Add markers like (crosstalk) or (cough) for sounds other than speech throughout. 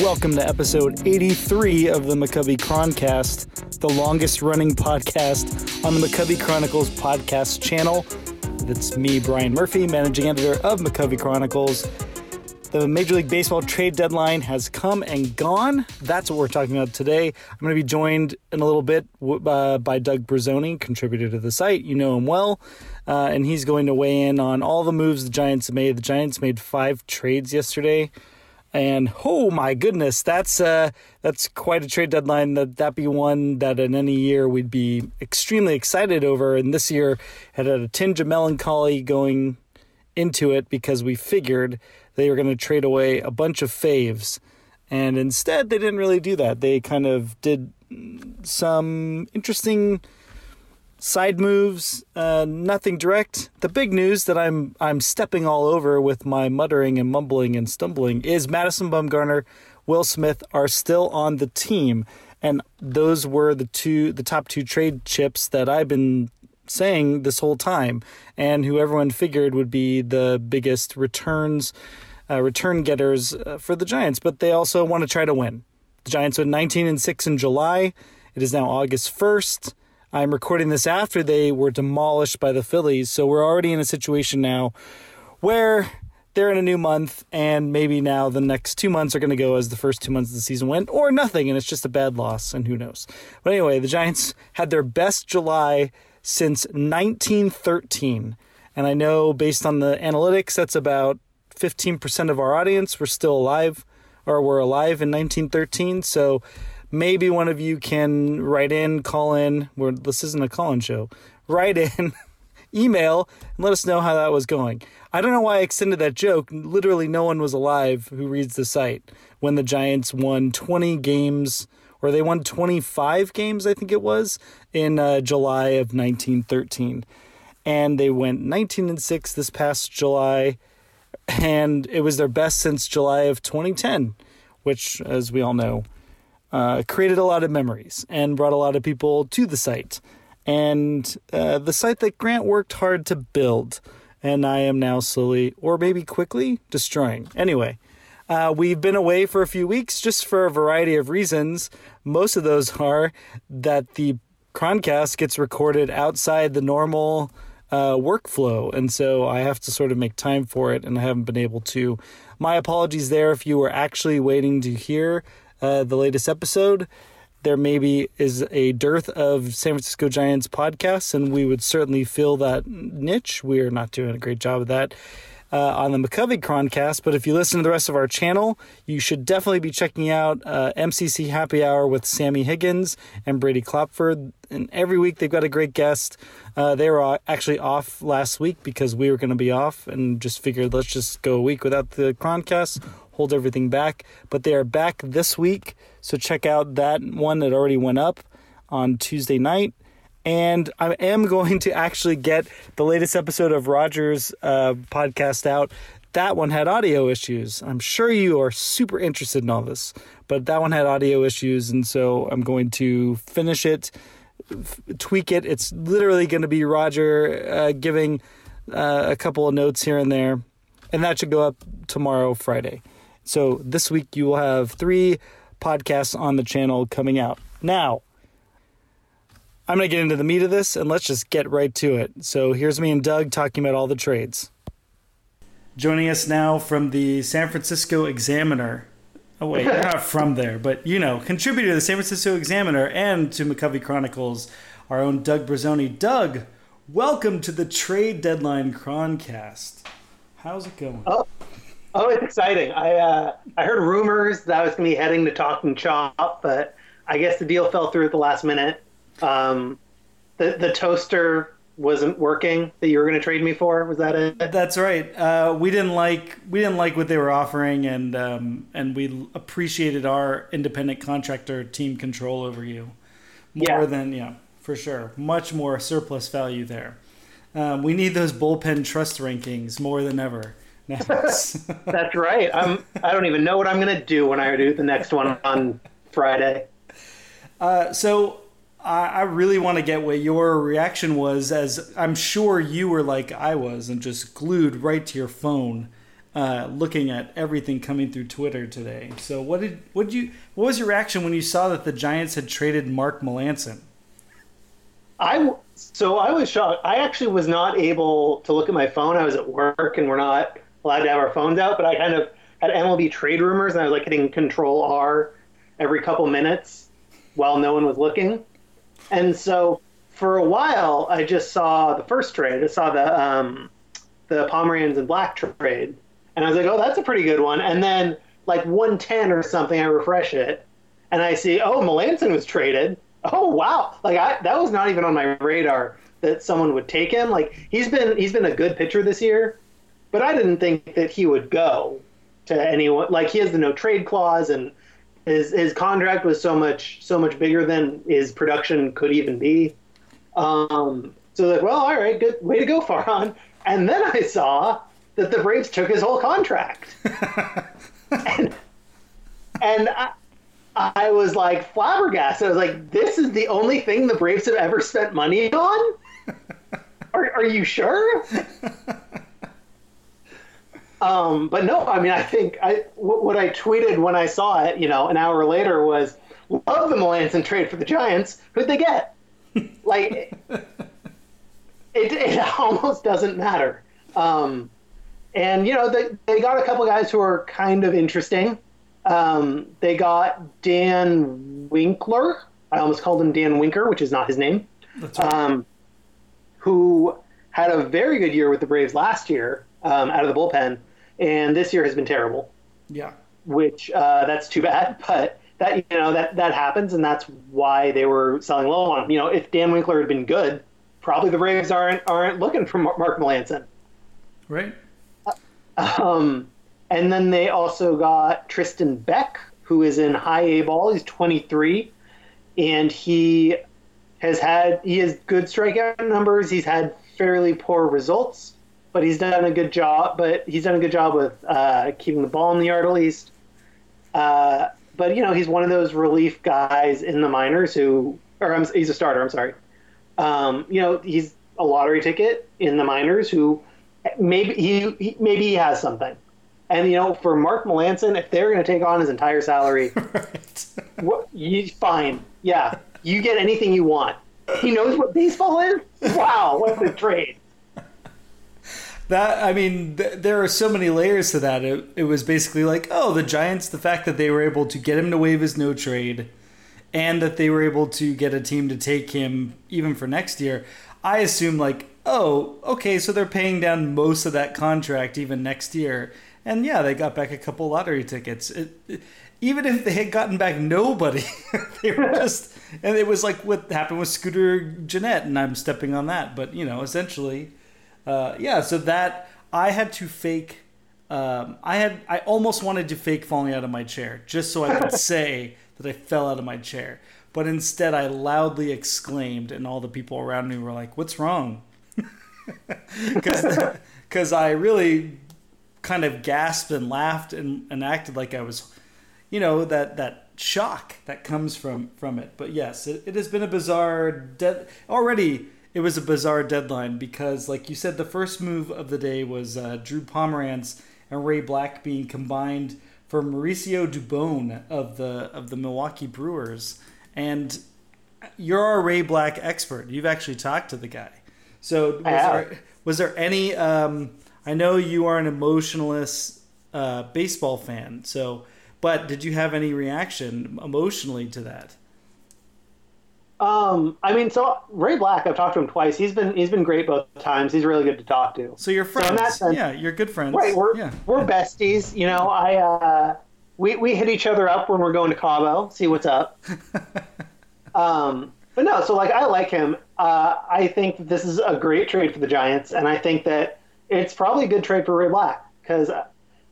Welcome to episode 83 of the McCovey Chroncast, the longest running podcast on the McCovey Chronicles podcast channel. That's me, Brian Murphy, managing editor of McCovey Chronicles. The Major League Baseball trade deadline has come and gone. That's what we're talking about today. I'm going to be joined in a little bit uh, by Doug Bruzzone, contributor to the site. You know him well. Uh, and he's going to weigh in on all the moves the Giants made. The Giants made five trades yesterday. And oh my goodness, that's uh, that's quite a trade deadline. That that be one that in any year we'd be extremely excited over. And this year had a tinge of melancholy going into it because we figured they were going to trade away a bunch of faves. And instead, they didn't really do that. They kind of did some interesting side moves, uh, nothing direct. The big news that I'm I'm stepping all over with my muttering and mumbling and stumbling is Madison Bumgarner, Will Smith are still on the team, and those were the two the top two trade chips that I've been saying this whole time, and who everyone figured would be the biggest returns uh, return getters uh, for the Giants, but they also want to try to win. The Giants went 19 and 6 in July. It is now August 1st. I'm recording this after they were demolished by the Phillies, so we're already in a situation now where they're in a new month, and maybe now the next two months are going to go as the first two months of the season went, or nothing, and it's just a bad loss, and who knows. But anyway, the Giants had their best July since 1913. And I know based on the analytics, that's about 15% of our audience were still alive or were alive in 1913. So maybe one of you can write in, call in. We're, this isn't a call in show. Write in, (laughs) email, and let us know how that was going. I don't know why I extended that joke. Literally, no one was alive who reads the site when the Giants won 20 games, or they won 25 games, I think it was, in uh, July of 1913. And they went 19 and 6 this past July and it was their best since July of 2010, which, as we all know, uh, created a lot of memories and brought a lot of people to the site. And uh, the site that Grant worked hard to build, and I am now slowly, or maybe quickly, destroying. Anyway, uh, we've been away for a few weeks just for a variety of reasons. Most of those are that the Chroncast gets recorded outside the normal uh, workflow. And so I have to sort of make time for it, and I haven't been able to. My apologies there if you were actually waiting to hear uh, the latest episode. There maybe is a dearth of San Francisco Giants podcasts, and we would certainly fill that niche. We are not doing a great job of that uh, on the McCovey Chroncast. But if you listen to the rest of our channel, you should definitely be checking out uh, MCC Happy Hour with Sammy Higgins and Brady Klopfer. And every week they've got a great guest. Uh, they were actually off last week because we were going to be off and just figured let's just go a week without the Chroncast, hold everything back. But they are back this week. So check out that one that already went up on Tuesday night and I am (laughs) going to actually get the latest episode of Rogers uh, podcast out. That one had audio issues. I'm sure you are super interested in all this, but that one had audio issues, and so I'm going to finish it, f- tweak it. It's literally going to be Roger uh, giving uh, a couple of notes here and there, and that should go up tomorrow, Friday. So this week you will have three podcasts on the channel coming out. Now, I'm going to get into the meat of this and let's just get right to it. So here's me and Doug talking about all the trades. Joining us now from the San Francisco Examiner. Oh, wait, you're not (laughs) from there, but you know, contributor to the San Francisco Examiner and to McCovey Chronicles, our own Doug Bruzzone. Doug, welcome to the Trade Deadline Chroncast. How's it going? Oh, oh it's exciting. I uh, I heard rumors that I was going to be heading to Talking Chop, but I guess the deal fell through at the last minute. Um, the the toaster wasn't working that you were going to trade me for. Was that it? That's right. Uh, we didn't like we didn't like what they were offering, and um, and we appreciated our independent contractor team control over you more yeah. than yeah for sure. Much more surplus value there. Um, we need those bullpen trust rankings more than ever. That's right. I'm. I don't even know what I'm going to do when I do the next one on Friday. Uh, so I, I really want to get what your reaction was, as I'm sure you were like I was, and just glued right to your phone uh, looking at everything coming through Twitter today. So what did what did you what was your reaction when you saw that the Giants had traded Mark Melancon? I so I was shocked. I actually was not able to look at my phone. I was at work, and we're not allowed to have our phones out. But I kind of had MLB trade rumors, and I was like hitting Control R every couple minutes while no one was looking. And so for a while, I just saw the first trade. I saw the um, the Pomeranz and Black trade, and I was like, oh, that's a pretty good one. And then like 110 or something, I refresh it, and I see, oh, Melancon was traded oh wow like I, that was not even on my radar that someone would take him like he's been he's been a good pitcher this year but i didn't think that he would go to anyone like he has the no trade clause and his his contract was so much so much bigger than his production could even be um so like well all right good way to go Farhan and then i saw that the braves took his whole contract (laughs) and, and I, I was like flabbergasted. I was like, this is the only thing the Braves have ever spent money on? (laughs) Are, are you sure? (laughs) um, but no, I mean, I think I what I tweeted when I saw it, you know, an hour later was, love the Melancon trade for the Giants. Who'd they get? (laughs) like, it, it (laughs) almost doesn't matter. Um, and, you know, they, they got a couple guys who are kind of interesting. Um, they got Dan Winkler. I almost called him Dan Winker, which is not his name. That's right. Um, who had a very good year with the Braves last year um, out of the bullpen, and this year has been terrible. Yeah. Which uh, that's too bad, (laughs) but that you know that that happens, and that's why they were selling low on him. You know, if Dan Winkler had been good, probably the Braves aren't aren't looking for Mark Melancon. Right. Uh, um, and then they also got Tristan Beck, who is in high A ball. He's 23, and he has had he has good strikeout numbers. He's had fairly poor results, but he's done a good job. But he's done a good job with uh, keeping the ball in the yard at least. Uh, but you know, he's one of those relief guys in the minors who, or I'm, he's a starter. I'm sorry. Um, you know, he's a lottery ticket in the minors who maybe he, he maybe he has something and you know, for Mark Melancon, if they're going to take on his entire salary, (laughs) right. what, you fine, yeah, you get anything you want. He knows what baseball is. Wow, what a trade! That I mean, th- there are so many layers to that. It, it was basically like, oh, the Giants, the fact that they were able to get him to waive his no trade, and that they were able to get a team to take him even for next year. I assume like, oh, okay, so they're paying down most of that contract even next year and yeah, they got back a couple lottery tickets. It, it, even if they had gotten back nobody, (laughs) they were (laughs) just, and it was like what happened with Scooter Gennett, and I'm stepping on that. But you know, essentially, uh, yeah. So that I had to fake. Um, I had I almost wanted to fake falling out of my chair just so I could (laughs) say that I fell out of my chair. But instead, I loudly exclaimed, and all the people around me were like, "What's wrong?" (laughs) Because (laughs) I really kind of gasped and laughed and, and acted like I was, you know, that that shock that comes from from it. But yes, it, it has been a bizarre dead already. It was a bizarre deadline because, like you said, the first move of the day was uh, Drew Pomeranz and Ray Black being combined for Mauricio Dubon of the of the Milwaukee Brewers, and you're a Ray Black expert. You've actually talked to the guy. So was there was there any um, I know you are an emotionless uh, baseball fan, so but did you have any reaction emotionally to that? Um, I mean, so Ray Black, I've talked to him twice. He's been he's been great both times. He's really good to talk to. So you're friends. So in that sense, yeah, you're good friends. Right, we're yeah. we're besties. You know, I uh, we we hit each other up when we're going to Cabo, see what's up. (laughs) um, but no, so like I like him. Uh, I think this is a great trade for the Giants, and I think that it's probably a good trade for Ray Black because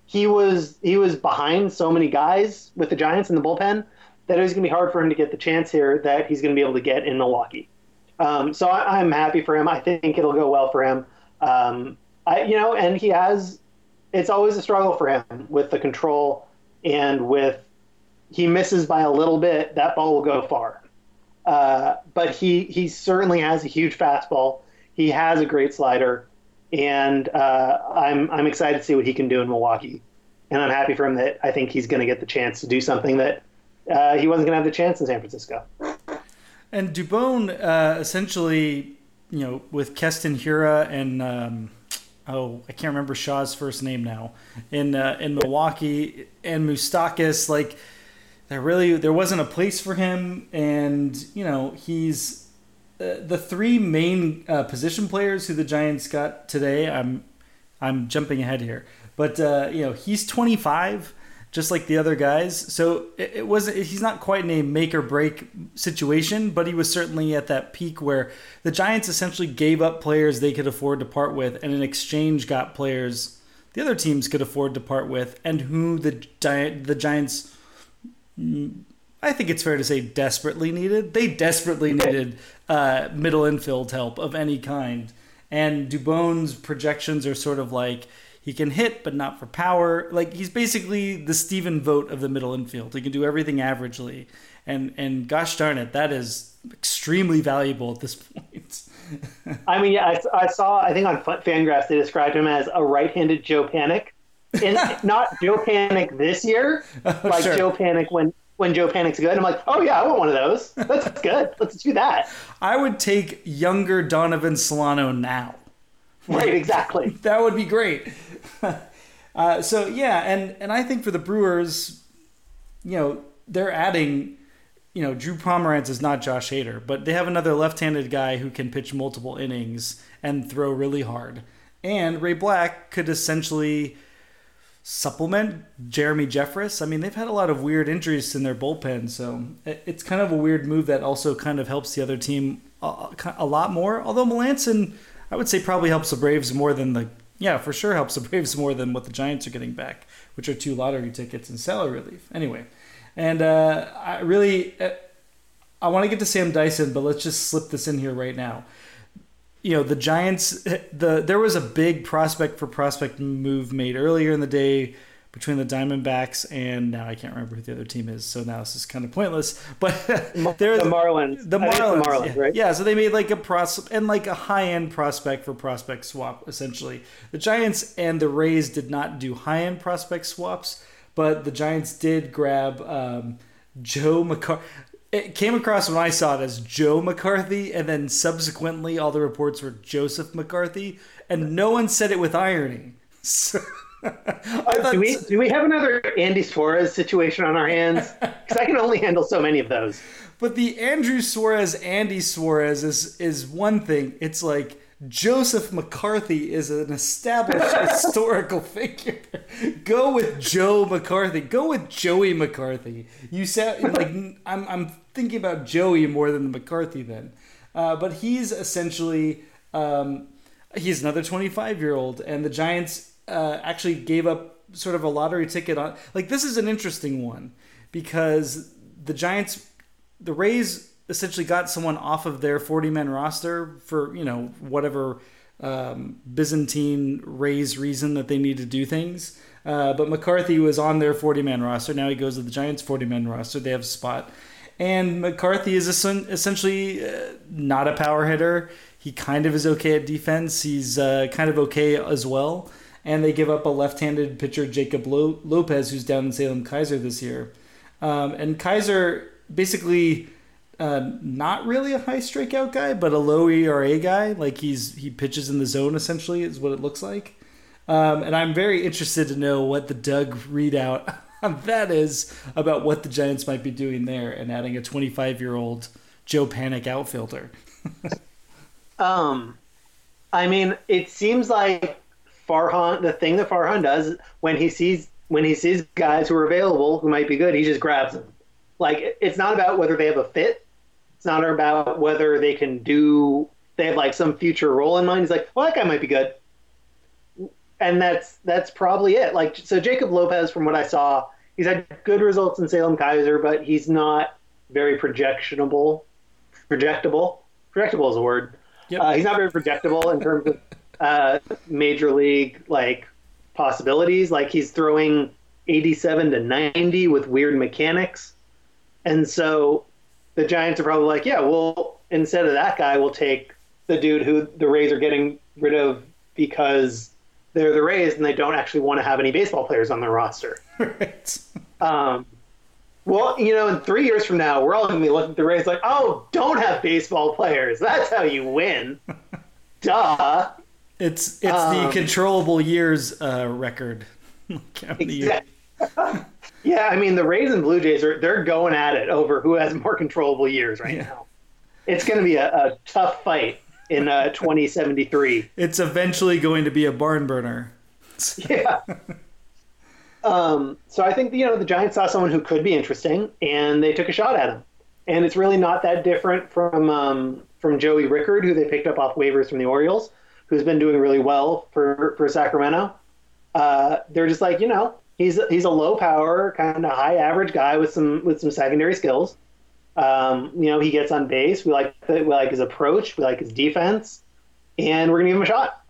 he was he was behind so many guys with the Giants in the bullpen that it was going to be hard for him to get the chance here that he's going to be able to get in Milwaukee. Um, so I, am happy for him. I think it'll go well for him. Um, I, you know, and he has. It's always a struggle for him with the control and with he misses by a little bit, that ball will go far. Uh, but he he certainly has a huge fastball. He has a great slider. and uh, I'm I'm excited to see what he can do in Milwaukee, and I'm happy for him that I think he's going to get the chance to do something that uh, he wasn't going to have the chance in San Francisco. And Dubon uh, essentially, you know, with Keston Hiura and um, oh, I can't remember Shaw's first name now in uh, in Milwaukee and Moustakas, like there really there wasn't a place for him, and you know he's uh, the three main uh, position players who the Giants got today. I'm I'm jumping ahead here, but uh, you know he's 25 just like the other guys. So it, it wasn't. He's not quite in a make or break situation, but he was certainly at that peak where the Giants essentially gave up players they could afford to part with, and in exchange got players the other teams could afford to part with, and who the the Giants. I think it's fair to say desperately needed. They desperately needed uh, middle infield help of any kind, and Dubon's projections are sort of like he can hit, but not for power. Like he's basically the Stephen Vogt of the middle infield. He can do everything averagely, and and gosh darn it, that is extremely valuable at this (laughs) point. I mean, yeah, I, I, saw. I think on Fangraphs they described him as a right-handed Joe Panik, and (laughs) not Joe Panik this year, oh, like sure. Joe Panik when when Joe Panik's good. I'm like, oh yeah, I want one of those. That's good. Let's do that. I would take younger Donovan Solano now. Right, exactly. (laughs) that would be great. (laughs) uh, so yeah, and and I think for the Brewers, you know, they're adding. You know, Drew Pomeranz is not Josh Hader, but they have another left-handed guy who can pitch multiple innings and throw really hard. And Ray Black could essentially supplement Jeremy Jeffress. I mean, they've had a lot of weird injuries in their bullpen, so it's kind of a weird move that also kind of helps the other team a, a lot more. Although Melancon, I would say, probably helps the Braves more than the yeah, for sure helps the (laughs) Braves more than what the Giants are getting back, which are two lottery tickets and salary relief. Anyway, and uh, I really, uh, I want to get to Sam Dyson, but let's just slip this in here right now. You know, the Giants, (laughs) the there was a big prospect for prospect move made earlier in the day between the Diamondbacks and now I can't remember who the other team is, so now this is kind of pointless. But (laughs) they're the Marlins. The Marlins, the Marlins yeah. right? Yeah, so they made like a pros and like a high end prospect for prospect swap. Essentially, the Giants and the Rays did not do high end prospect swaps, but the Giants did grab um, Joe McCarthy. It came across when I saw it as Joe McCarthy, and then subsequently all the reports were Joseph McCarthy, and no one said it with irony. (laughs) So do we do we have another Andy Suarez situation on our hands? (laughs) Because I can only handle so many of those. But the Andrew Suarez, Andy Suarez is is one thing. It's like Joseph McCarthy is an established (laughs) historical figure. Go with Joe McCarthy. Go with Joey McCarthy. You said like I'm I'm thinking about Joey more than the McCarthy then. Uh, but he's essentially um, he's another 25 year old, and the Giants uh, actually gave up sort of a lottery ticket on. Like this is an interesting one because the Giants, the Rays essentially got someone off of their 40 man roster for you know whatever um, Byzantine Rays reason that they need to do things. Uh, but McCarthy was on their 40 man roster. Now he goes to the Giants 40 man roster. They have a spot. And McCarthy is essentially uh, not a power hitter. He kind of is okay at defense. He's uh, kind of okay as well and they give up a left-handed pitcher, Jacob Lopez, who's down in Salem Keizer this year. Um, and Keizer basically uh, not really a high strikeout guy, but a low ERA guy. Like he's he pitches in the zone essentially is what it looks like. Um, and I'm very interested to know what the Doug readout (laughs) that is about what the Giants might be doing there and adding a 25 year old Joe Panik outfielder. (laughs) um, I mean, it seems like Farhan, the thing that Farhan does when he sees when he sees guys who are available who might be good, he just grabs them. Like it's not about whether they have a fit. It's not about whether they can do. They have like some future role in mind. He's like, well, that guy might be good, and that's that's probably it. Like so, Jacob Lopez, from what I saw, he's had good results in Salem Keizer, but he's not very projectionable. Projectable. Projectable is a word. Yep. Uh, he's not very projectable in terms of (laughs) uh, major league like possibilities. Like he's throwing 87 to 90 with weird mechanics. And so the Giants are probably like, yeah, well, instead of that guy, we'll take the dude who the Rays are getting rid of because they're the Rays and they don't actually want to have any baseball players on their roster. (laughs) Right. Um, well, you know, in three years from now, we're all going to be looking at the Rays like, oh, don't have baseball players. That's how you win. (laughs) Duh. It's it's the Um, controllable years uh, record. (laughs) The years. Exactly. (laughs) yeah, I mean, the Rays and Blue Jays are they're going at it over who has more controllable years right Yeah. now. It's going to be a, a tough fight in uh, (laughs) 2073. It's eventually going to be a barn burner. yeah. Um, so I think you know the Giants saw someone who could be interesting, and they took a shot at him. And it's really not that different from um, from Joey Rickard, who they picked up off waivers from the Orioles, who's been doing really well for for Sacramento. Uh, they're just like you know he's he's a low power kind of high average guy with some with some secondary skills. Um, you know he gets on base. We like the, we like his approach. We like his defense, and we're gonna give him a shot.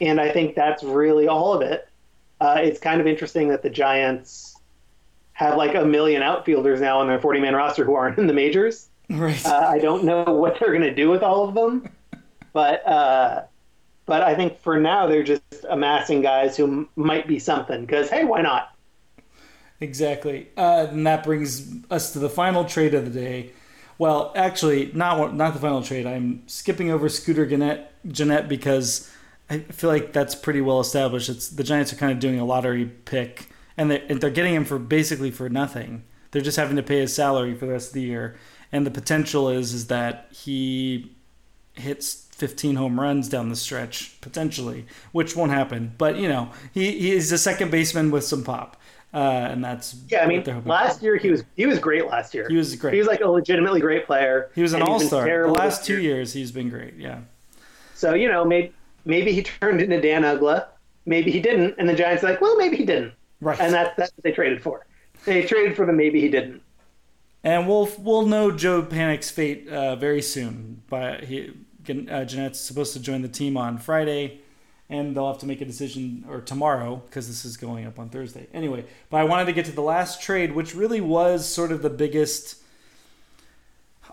And I think that's really all of it. Uh, it's kind of interesting that the Giants have like a million outfielders now on their 40 man roster who aren't in the majors. Right. Uh, I don't know what they're going to do with all of them, but uh, but I think for now they're just amassing guys who might be something. Because hey, why not? Exactly. Uh, and that brings us to the final trade of the day. Well, actually, not not the final trade. I'm skipping over Scooter Gannett, Gennett because I feel like that's pretty well established. It's the Giants are kind of doing a lottery pick, and they and they're getting him for basically for nothing. They're just having to pay his salary for the rest of the year, and the potential is is that he hits 15 home runs down the stretch potentially, which won't happen. But you know, he he is a second baseman with some pop, uh, and that's Yeah, I mean, last for. year he was he was great. Last year He was great. He was like a legitimately great player. He was an all star. The last two year. years, he's been great. Yeah. So you know, maybe maybe he turned into Dan Uggla. Maybe he didn't, and the Giants are like, well, maybe he didn't, Right. and that's that's what they traded for. They traded for the maybe he didn't. And we'll we'll know Joe Panik's fate uh, very soon. By he, uh, Gennett's supposed to join the team on Friday, and they'll have to make a decision or tomorrow because this is going up on Thursday. Anyway, but I wanted to get to the last trade, which really was sort of the biggest.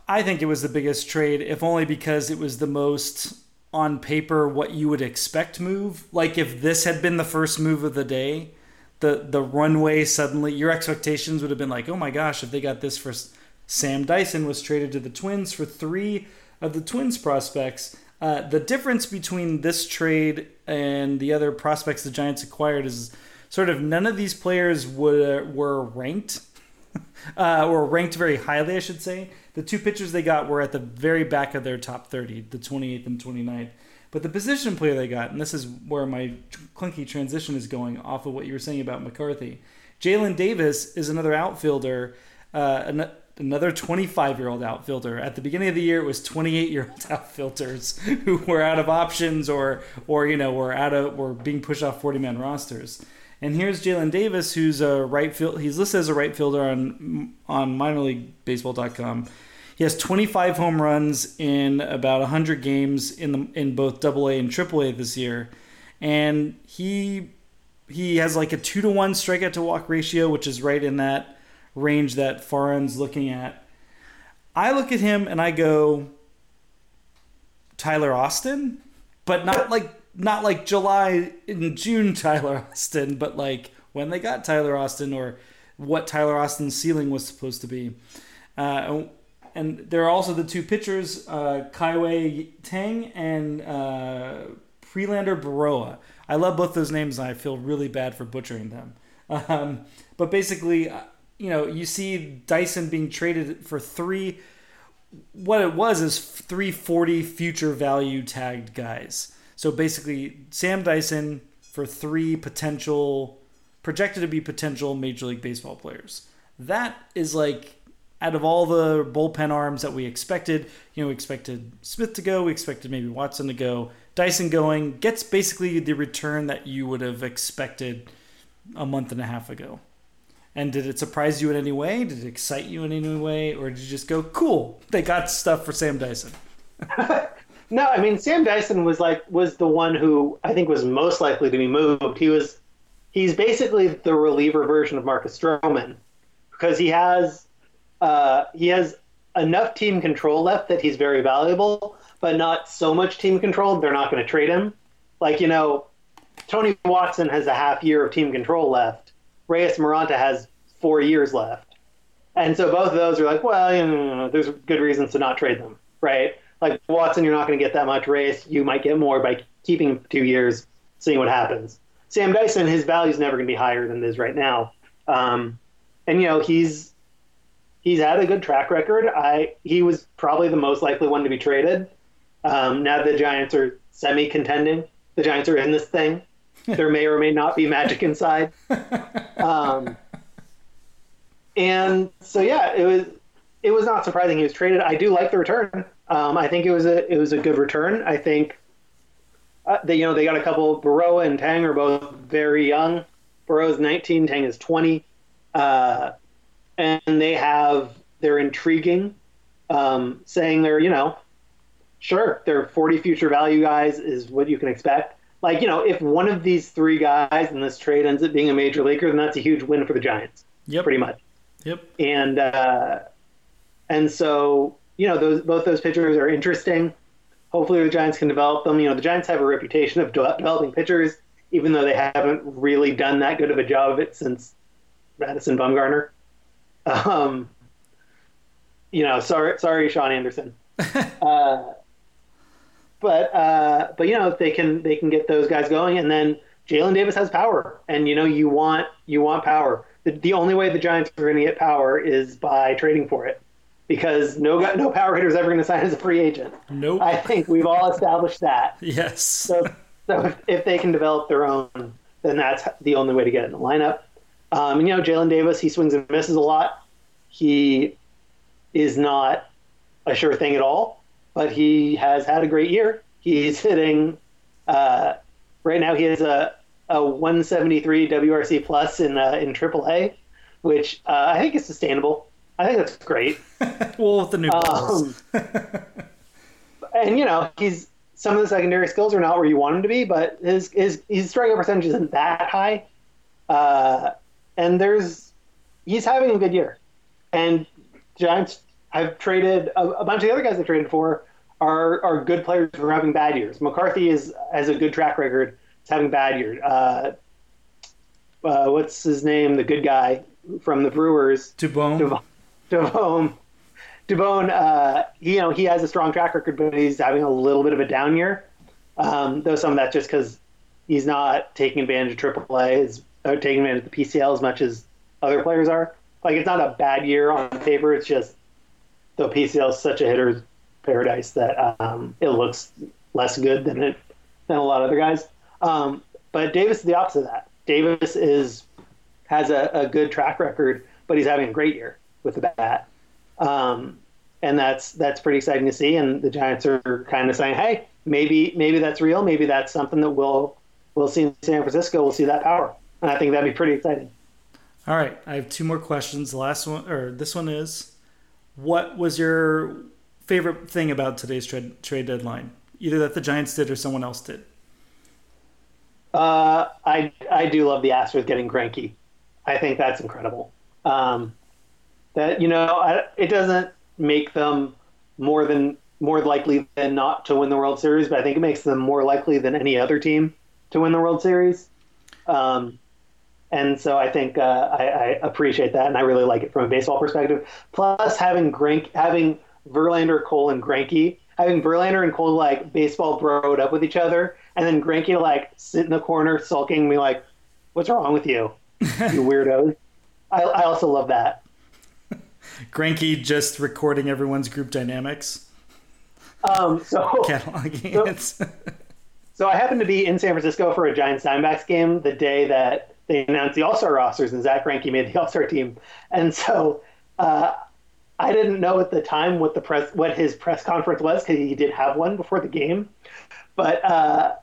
I think it was the biggest trade, if only because it was the most on paper what you would expect move. Like if this had been the first move of the day, the the runway suddenly your expectations would have been like, oh my gosh, if they got this for Sam Dyson was traded to the Twins for three of the Twins prospects. Uh, the difference between this trade and the other prospects the Giants acquired is sort of none of these players were were ranked (laughs) uh, or ranked very highly, I should say. The two pitchers they got were at the very back of their top 30, the 28th and 29th. But the position player they got, and this is where my clunky transition is going off of what you were saying about McCarthy. Jalen Davis is another outfielder, uh, another 25 year old outfielder. At the beginning of the year, it was 28 year old (laughs) outfielders who were out of options or, or you know, were out of were being pushed off 40 man rosters. And here's Jalen Davis, who's a right field. He's listed as a right fielder on on minorleaguebaseball.com. He has 25 home runs in about 100 games in the in both Double A and Triple A this year, and he he has like a two to one strikeout to walk ratio, which is right in that range that Farhan's looking at. I look at him and I go, Tyler Austin, but not like not like July and June Tyler Austin, but like when they got Tyler Austin or what Tyler Austin's ceiling was supposed to be. Uh, and there are also the two pitchers, uh, Kaiwei Tang and uh, Prelander Berroa. I love both those names, and I feel really bad for butchering them. Um, but basically, you know, you see Dyson being traded for three. What it was is 340 future value tagged guys. So basically, Sam Dyson for three potential, projected to be potential Major League Baseball players. That is like out of all the bullpen arms that we expected, you know, we expected Smith to go, we expected maybe Watson to go, Dyson going, gets basically the return that you would have expected a month and a half ago. And did it surprise you in any way? Did it excite you in any way? Or did you just go, cool, they got stuff for Sam Dyson? (laughs) No, I mean Sam Dyson was like was the one who I think was most likely to be moved. He was he's basically the reliever version of Marcus Stroman because he has uh, he has enough team control left that he's very valuable, but not so much team control they're not going to trade him. Like you know, Tony Watson has a half year of team control left. Reyes Moronta has four years left, and so both of those are like, well, you know, there's good reasons to not trade them, right? Like Watson, you're not going to get that much. Reyes, you might get more by keeping two years, seeing what happens. Sam Dyson, his value is never going to be higher than it is right now, um, and you know he's he's had a good track record. I he was probably the most likely one to be traded. Um, now the Giants are semi contending. The Giants are in this thing. There may or may not be magic inside. Um, and so yeah, it was it was not surprising he was traded. I do like the return. Um, I think it was a it was a good return. I think uh, they you know they got a couple. Berroa and Tang are both very young. Berroa's 19, Tang is 20, uh, and they have they're intriguing, um, saying they're you know sure they're 40 future value guys is what you can expect. Like you know if one of these three guys in this trade ends up being a major leaguer, then that's a huge win for the Giants. Yep. Pretty much. Yep. And uh, and so you know those both those pitchers are interesting. Hopefully the Giants can develop them. You know the Giants have a reputation of de- developing pitchers, even though they haven't really done that good of a job of it since Madison Bumgarner. Um, you know, sorry, sorry, Shaun Anderson. (laughs) uh, but uh, but you know they can they can get those guys going, and then Jalen Davis has power, and you know you want you want power. The, the only way the Giants are going to get power is by trading for it, because no no power hitter is ever going to sign as a free agent. Nope. I think we've all established that. (laughs) yes. So so if, if they can develop their own, then that's the only way to get in the lineup. Um, and, you know, Jalen Davis, he swings and misses a lot. He is not a sure thing at all, but he has had a great year. He's hitting, uh, right now, he has a, a 173 WRC plus in, uh, in AAA, which uh, I think is sustainable. I think that's great. (laughs) well, with the new balls. Um, and you know, he's some of the secondary skills are not where you want him to be, but his his his strikeout percentage isn't that high. Uh, and there's he's having a good year. And Giants have traded a, a bunch of the other guys I've traded for are are good players who are having bad years. McCarthy is has a good track record. Is having bad years. Uh, uh, what's his name? The good guy from the Brewers. Dubon. Devon. Devon, uh, you know, he has a strong track record, but he's having a little bit of a down year. Um, though some of that's just because he's not taking advantage of AAA, is taking advantage of the PCL as much as other players are. Like it's not a bad year on paper. It's just the PCL is such a hitter's paradise that um, it looks less good than it than a lot of other guys. Um, but Davis is the opposite of that. Davis is has a, a good track record, but he's having a great year with the bat. Um, and that's that's pretty exciting to see. And the Giants are kind of saying, "Hey, maybe maybe that's real. Maybe that's something that we'll we'll see in San Francisco. We'll see that power." And I think that'd be pretty exciting. All right, I have two more questions. The last one, or this one is, what was your favorite thing about today's trade trade deadline? Either that the Giants did or someone else did. Uh, I I do love the Astros getting Greinke. I think that's incredible. Um, that you know, I, it doesn't make them more than more likely than not to win the World Series, but I think it makes them more likely than any other team to win the World Series. Um, and so I think uh, I, I, appreciate that, and I really like it from a baseball perspective. Plus, having Grank, having Verlander, Cole, and Greinke, having Verlander and Cole like baseball broed up with each other, and then Greinke like sit in the corner sulking, me like, "What's wrong with you, you (laughs) weirdos?" I, I also love that. Greinke just recording everyone's group dynamics. Um, so (laughs) cataloging so, so I happened to be in San Francisco for a Giants Diamondbacks game the day that they announced the All Star rosters, and Zack Greinke made the All Star team. And so uh, I didn't know at the time what the press what his press conference was because he did have one before the game. But uh,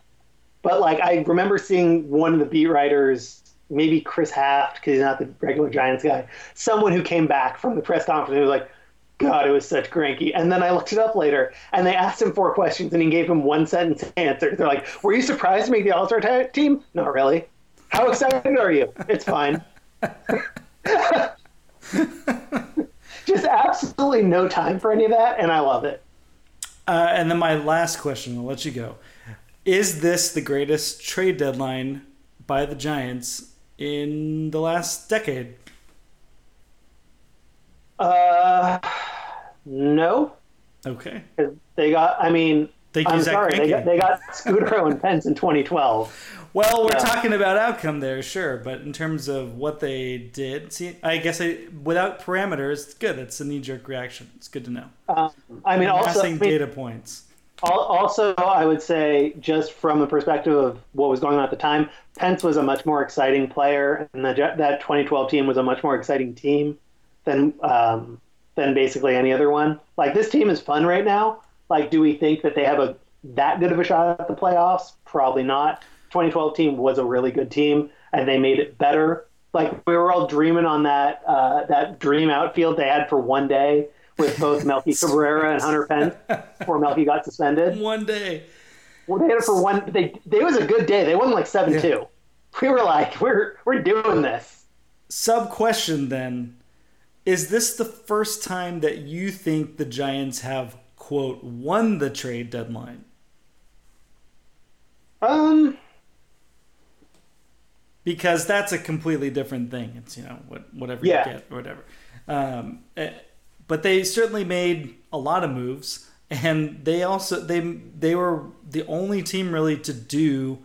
but like I remember seeing one of the beat writers, maybe Chris Haft, because he's not the regular Giants guy, someone who came back from the press conference and was like. God, it was such Greinke. And then I looked it up later, and they asked him four questions, and he gave him one sentence answer. They're like, "Were you surprised to make the All Star team? Not really. How excited are you? It's fine. (laughs) Just absolutely no time for any of that, and I love it. Uh, and then my last question, I'll let you go. Is this the greatest trade deadline by the Giants in the last decade? Uh, no. Okay. They got. I mean, Thank you, I'm Zach sorry. They got, they got (laughs) Scutaro and Pence in 2012. Well, we're Yeah. talking about outcome there, sure, but in terms of what they did, see, I guess I, without parameters, it's good. It's a knee jerk reaction. It's good to know. Um, I mean, also, I mean, data points. also, I would say, just from the perspective of what was going on at the time, Pence was a much more exciting player, and the, that 2012 team was a much more exciting team than um, than basically any other one. Like this team is fun right now. Like, do we think that they have a that good of a shot at the playoffs? Probably not. 2012 team was a really good team, and they made it better. Like we were all dreaming on that uh, that dream outfield they had for one day with both (laughs) Melky Cabrera and Hunter Pence before Melky got suspended. One day. Well, they had it for one. They they was a good day. They won like seven two. We were like, we're we're doing this. Sub question then Is this the first time that you think the Giants have, quote, won the trade deadline? Um, because that's a completely different thing. It's you know what whatever Yeah. you get or whatever. Um, eh, but they certainly made a lot of moves, and they also they they were the only team really to do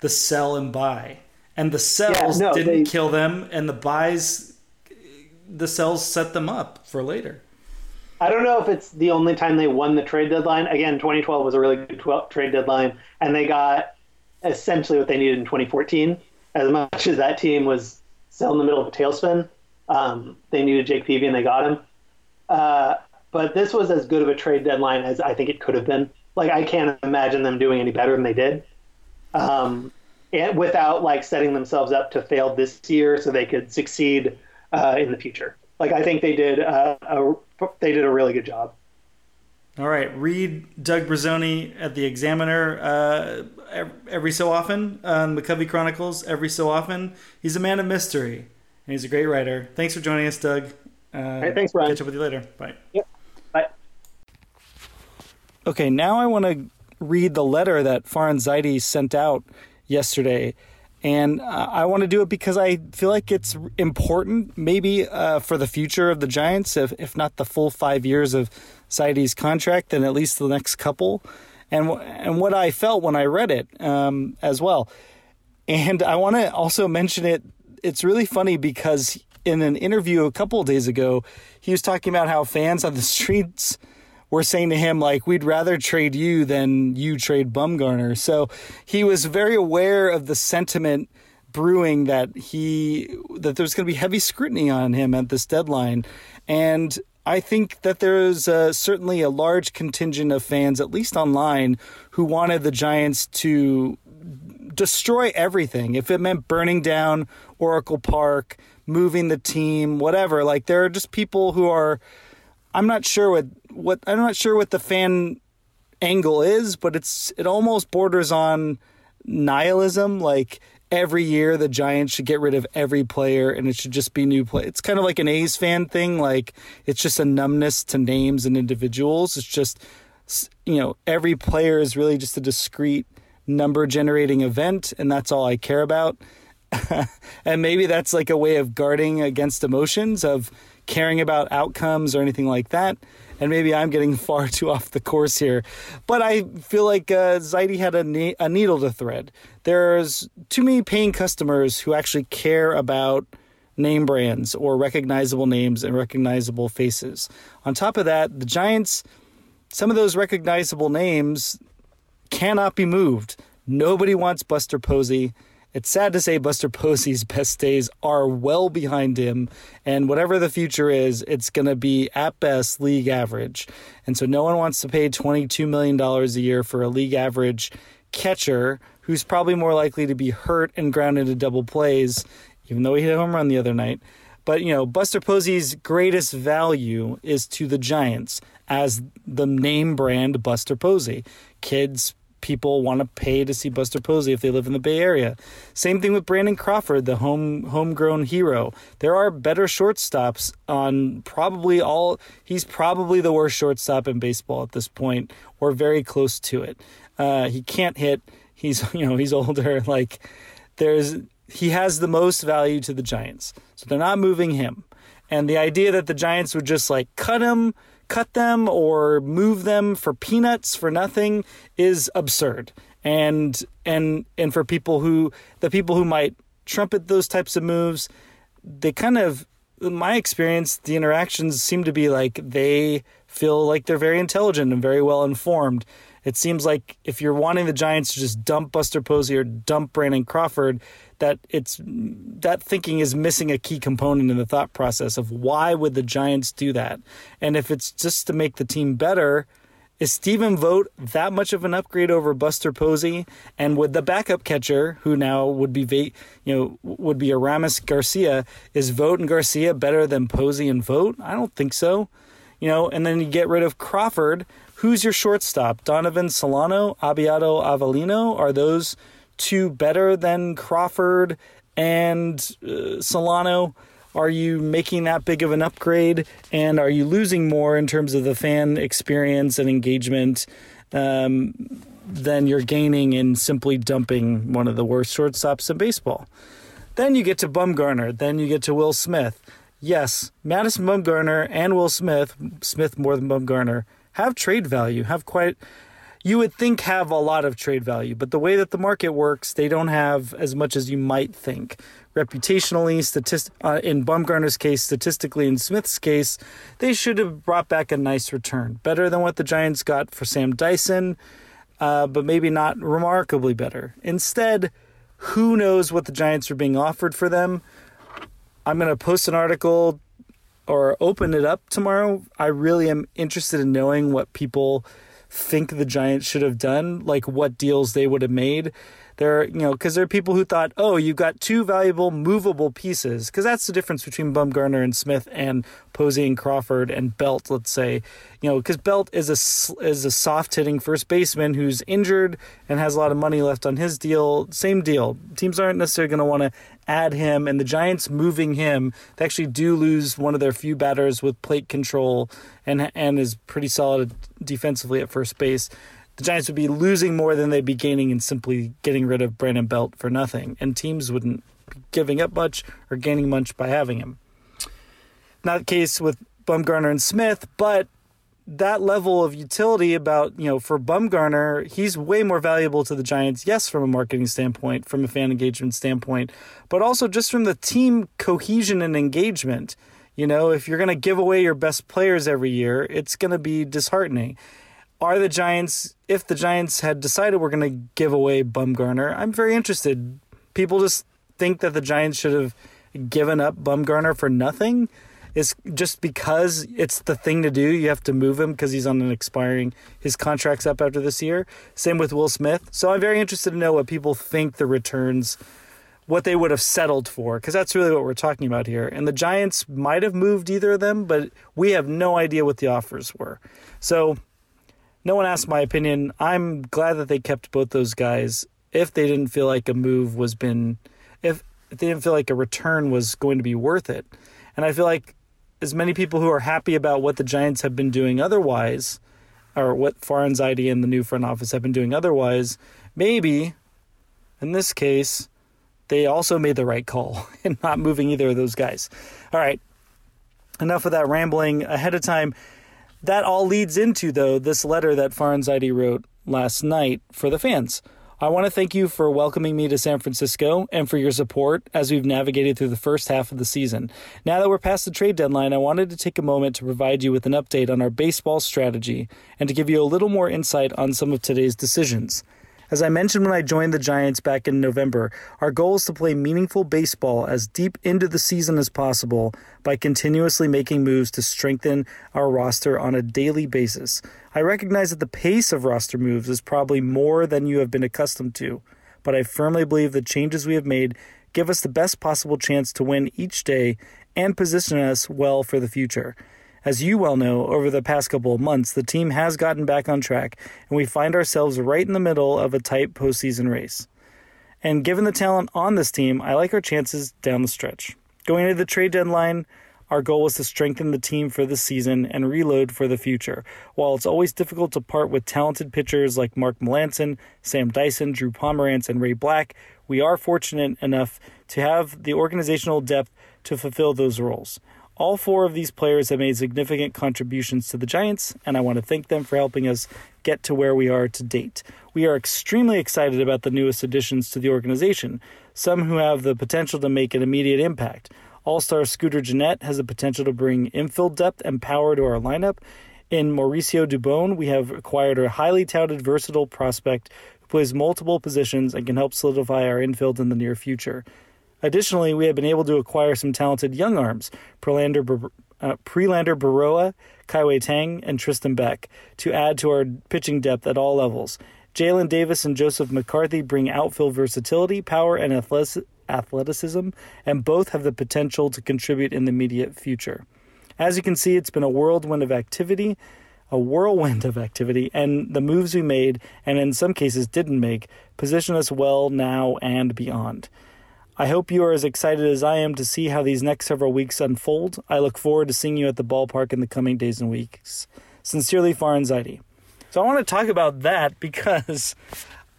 the sell and buy, and the sells Yeah, no, didn't they- kill them, and the buys the sells set them up for later. I don't know if it's the only time they won the trade deadline. Again, 2012 was a really good 12 trade deadline, and they got essentially what they needed in 2014. As much as that team was still in the middle of a tailspin, um, they needed Jake Peavy and they got him. Uh, but this was as good of a trade deadline as I think it could have been. Like I can't imagine them doing any better than they did, um, and without like setting themselves up to fail this year so they could succeed uh, in the future. Like I think they did uh, a they did a really good job. All right, read Doug Bruzzone at the Examiner uh, every so often on McCovey Chronicles. Every so often, he's a man of mystery and he's a great writer. Thanks for joining us, Doug. Uh, right, thanks, Brian. Catch up with you later. Bye. Yep. Bye. Okay, now I want to read the letter that Farhan Zaidi sent out yesterday. And uh, I want to do it because I feel like it's important, maybe uh, for the future of the Giants, if, if not the full five years of Zaidi's contract, then at least the next couple. And, wh- and what I felt when I read it um, as well. And I want to also mention it. It's really funny because in an interview a couple days ago, he was talking about how fans on the (laughs) streets were saying to him, like, we'd rather trade you than you trade Bumgarner. So he was very aware of the sentiment brewing that he that there's going to be heavy scrutiny on him at this deadline and I think that there's uh, certainly a large contingent of fans, at least online, who wanted the Giants to destroy everything. If it meant burning down Oracle Park, moving the team, whatever. Like there are just people who are I'm not sure what what I'm not sure what the fan angle is, but it's it almost borders on nihilism like every year the Giants should get rid of every player and it should just be new play. It's kind of like an A's fan thing like it's just a numbness to names and individuals. It's just you know, every player is really just a discrete number generating event and that's all I care about. (laughs) and maybe that's like a way of guarding against emotions of caring about outcomes or anything like that. And maybe I'm getting (laughs) far too off the course here, but I feel like uh, Zaidi had a, ne- a needle to thread. There's too many paying customers who actually care about name brands or recognizable names and recognizable faces. On top of that, the Giants, some of those recognizable names cannot be moved. Nobody wants Buster Posey. It's sad to say Buster Posey's best days are well behind him, and whatever the future is, it's going to be at best league average. And so no one wants to pay $22 million a year for a league average catcher who's probably more likely to be hurt and ground into double plays, even though he hit a home run the other night. But, you know, Buster Posey's greatest value is to the Giants as the name brand Buster Posey. Kids, people want to pay to see Buster Posey if they live in the Bay Area. Same thing with Brandon Crawford, the home homegrown hero. There are better shortstops on probably all he's probably the worst shortstop in baseball at this point or very close to it. Uh, he can't hit. He's (laughs) you know he's older. (laughs) Like there's he has the most value to the Giants, so they're not moving him. And the idea that the Giants would just like cut him, cut them, or move them for peanuts for nothing is absurd. And and and for people who the people who might trumpet those types of moves, they kind of in my experience, the interactions seem to be like they feel like they're very intelligent and very well informed. It seems like if you're wanting the Giants to just dump Buster Posey or dump Brandon Crawford, that it's that thinking is missing a key component in the thought process of why would the Giants do that? And if it's just to make the team better, is Stephen Vogt that much of an upgrade over Buster Posey? And would the backup catcher, who now would be, you know, would be Aramis Garcia, is Vogt and Garcia better than Posey and Vogt? I don't think so. You know, and then you get rid of Crawford. Who's your shortstop? Donovan Solano, Abiatal Avelino? Are those two better than Crawford and uh, Solano? Are you making that big of an upgrade? And are you losing more in terms of the fan experience and engagement um, than you're gaining in simply dumping one of the worst shortstops in baseball? Then you get to Bumgarner. Then you get to Will Smith. Yes, Madison Bumgarner and Will Smith, Smith more than Bumgarner, have trade value, have quite you would think have a lot of trade value, but the way that the market works, they don't have as much as you might think. Reputationally, statist- uh, in Bumgarner's case, statistically, in Smith's case, they should have brought back a nice return. Better than what the Giants got for Sam Dyson, uh, but maybe not remarkably better. Instead, who knows what the Giants are being offered for them? I'm going to post an article or open it up tomorrow. I really am interested in knowing what people think the Giants should have done, like what deals they would have made. There, you know, because there are people who thought, oh, you got two valuable movable pieces, because that's the difference between Bumgarner and Smith and Posey and Crawford and Belt. Let's say, you know, because Belt is a is a soft hitting first baseman who's injured and has a lot of money left on his deal. Same deal. Teams aren't necessarily going to want to add him, and the Giants moving him, they actually do lose one of their few batters with plate control and and is pretty solid defensively at first base the Giants would be losing more than they'd be gaining in simply getting rid of Brandon Belt for nothing, and teams wouldn't be giving up much or gaining much by having him. Not the case with Bumgarner and Smith, but that level of utility about, you know, for Bumgarner, he's way more valuable to the Giants, yes, from a marketing standpoint, from a fan engagement standpoint, but also just from the team cohesion and engagement. You know, if you're going to give away your best players every year, it's going to be disheartening are the Giants, if the Giants had decided we're going to give away Bumgarner, I'm very interested. People just think that the Giants should have given up Bumgarner for nothing. Is just because it's the thing to do. You have to move him because he's on an expiring. His contract's up after this year. Same with Will Smith. So I'm very interested to know what people think the returns, what they would have settled for, because that's really what we're talking about here. And the Giants might have moved either of them, but we have no idea what the offers were. So no one asked my opinion. I'm glad that they kept both those guys. If they didn't feel like a move was been, if, if they didn't feel like a return was going to be worth it, and I feel like as many people who are happy about what the Giants have been doing otherwise, or what Zaidi and the new front office have been doing otherwise, maybe in this case they also made the right call (laughs) in not moving either of those guys. All right, enough of that rambling ahead of time that all leads into, though, this letter that Farhan Zaidi wrote last night for the fans. I want to thank you for welcoming me to San Francisco and for your support as we've navigated through the first half of the season. Now that we're past the trade deadline, I wanted to take a moment to provide you with an update on our baseball strategy and to give you a little more insight on some of today's decisions. As I mentioned when I joined the Giants back in November, our goal is to play meaningful baseball as deep into the season as possible by continuously making moves to strengthen our roster on a daily basis. I recognize that the pace of roster moves is probably more than you have been accustomed to, but I firmly believe the changes we have made give us the best possible chance to win each day and position us well for the future. As you well know, over the past couple of months, the team has gotten back on track, and we find ourselves right in the middle of a tight postseason race. And given the talent on this team, I like our chances down the stretch. Going into the trade deadline, Our goal was to strengthen the team for the season and reload for the future. While it's always difficult to part with talented pitchers like Mark Melancon, Sam Dyson, Drew Pomeranz, and Ray Black, we are fortunate enough to have the organizational depth to fulfill those roles. All four of these players have made significant contributions to the Giants, and I want to thank them for helping us get to where we are to date. We are extremely excited about the newest additions to the organization, some who have the potential to make an immediate impact. All star Scooter Gennett has the potential to bring infield depth and power to our lineup. In Mauricio Dubon, we have acquired a highly touted, versatile prospect who plays multiple positions and can help solidify our infield in the near future. Additionally, we have been able to acquire some talented young arms, Prelander, uh, Prelander Berroa, Kai-Wei Teng, and Tristan Beck, to add to our pitching depth at all levels. Jaylin Davis and Joseph McCarthy bring outfield versatility, power, and athleticism, and both have the potential to contribute in the immediate future. As you can see, it's been a whirlwind of activity, a whirlwind of activity, and the moves we made, and in some cases didn't make, position us well now and beyond. I hope you are as excited as I am to see how these next several weeks unfold. I look forward to seeing you at the ballpark in the coming days and weeks. Sincerely, Farhan Zaidi. So I want to talk about that because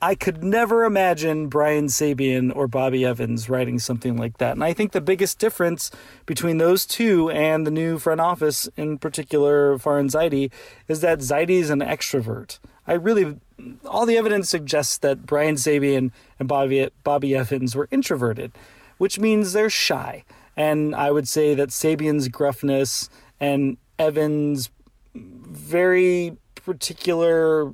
I could never imagine Brian Sabean or Bobby Evans writing something like that. And I think the biggest difference between those two and the new front office, in particular Farhan Zaidi, is that Zaidi is an extrovert. I really, all the evidence suggests that Brian Sabean and Bobby, Bobby Evans were introverted, which means they're shy. And I would say that Sabean's gruffness and Evans' very particular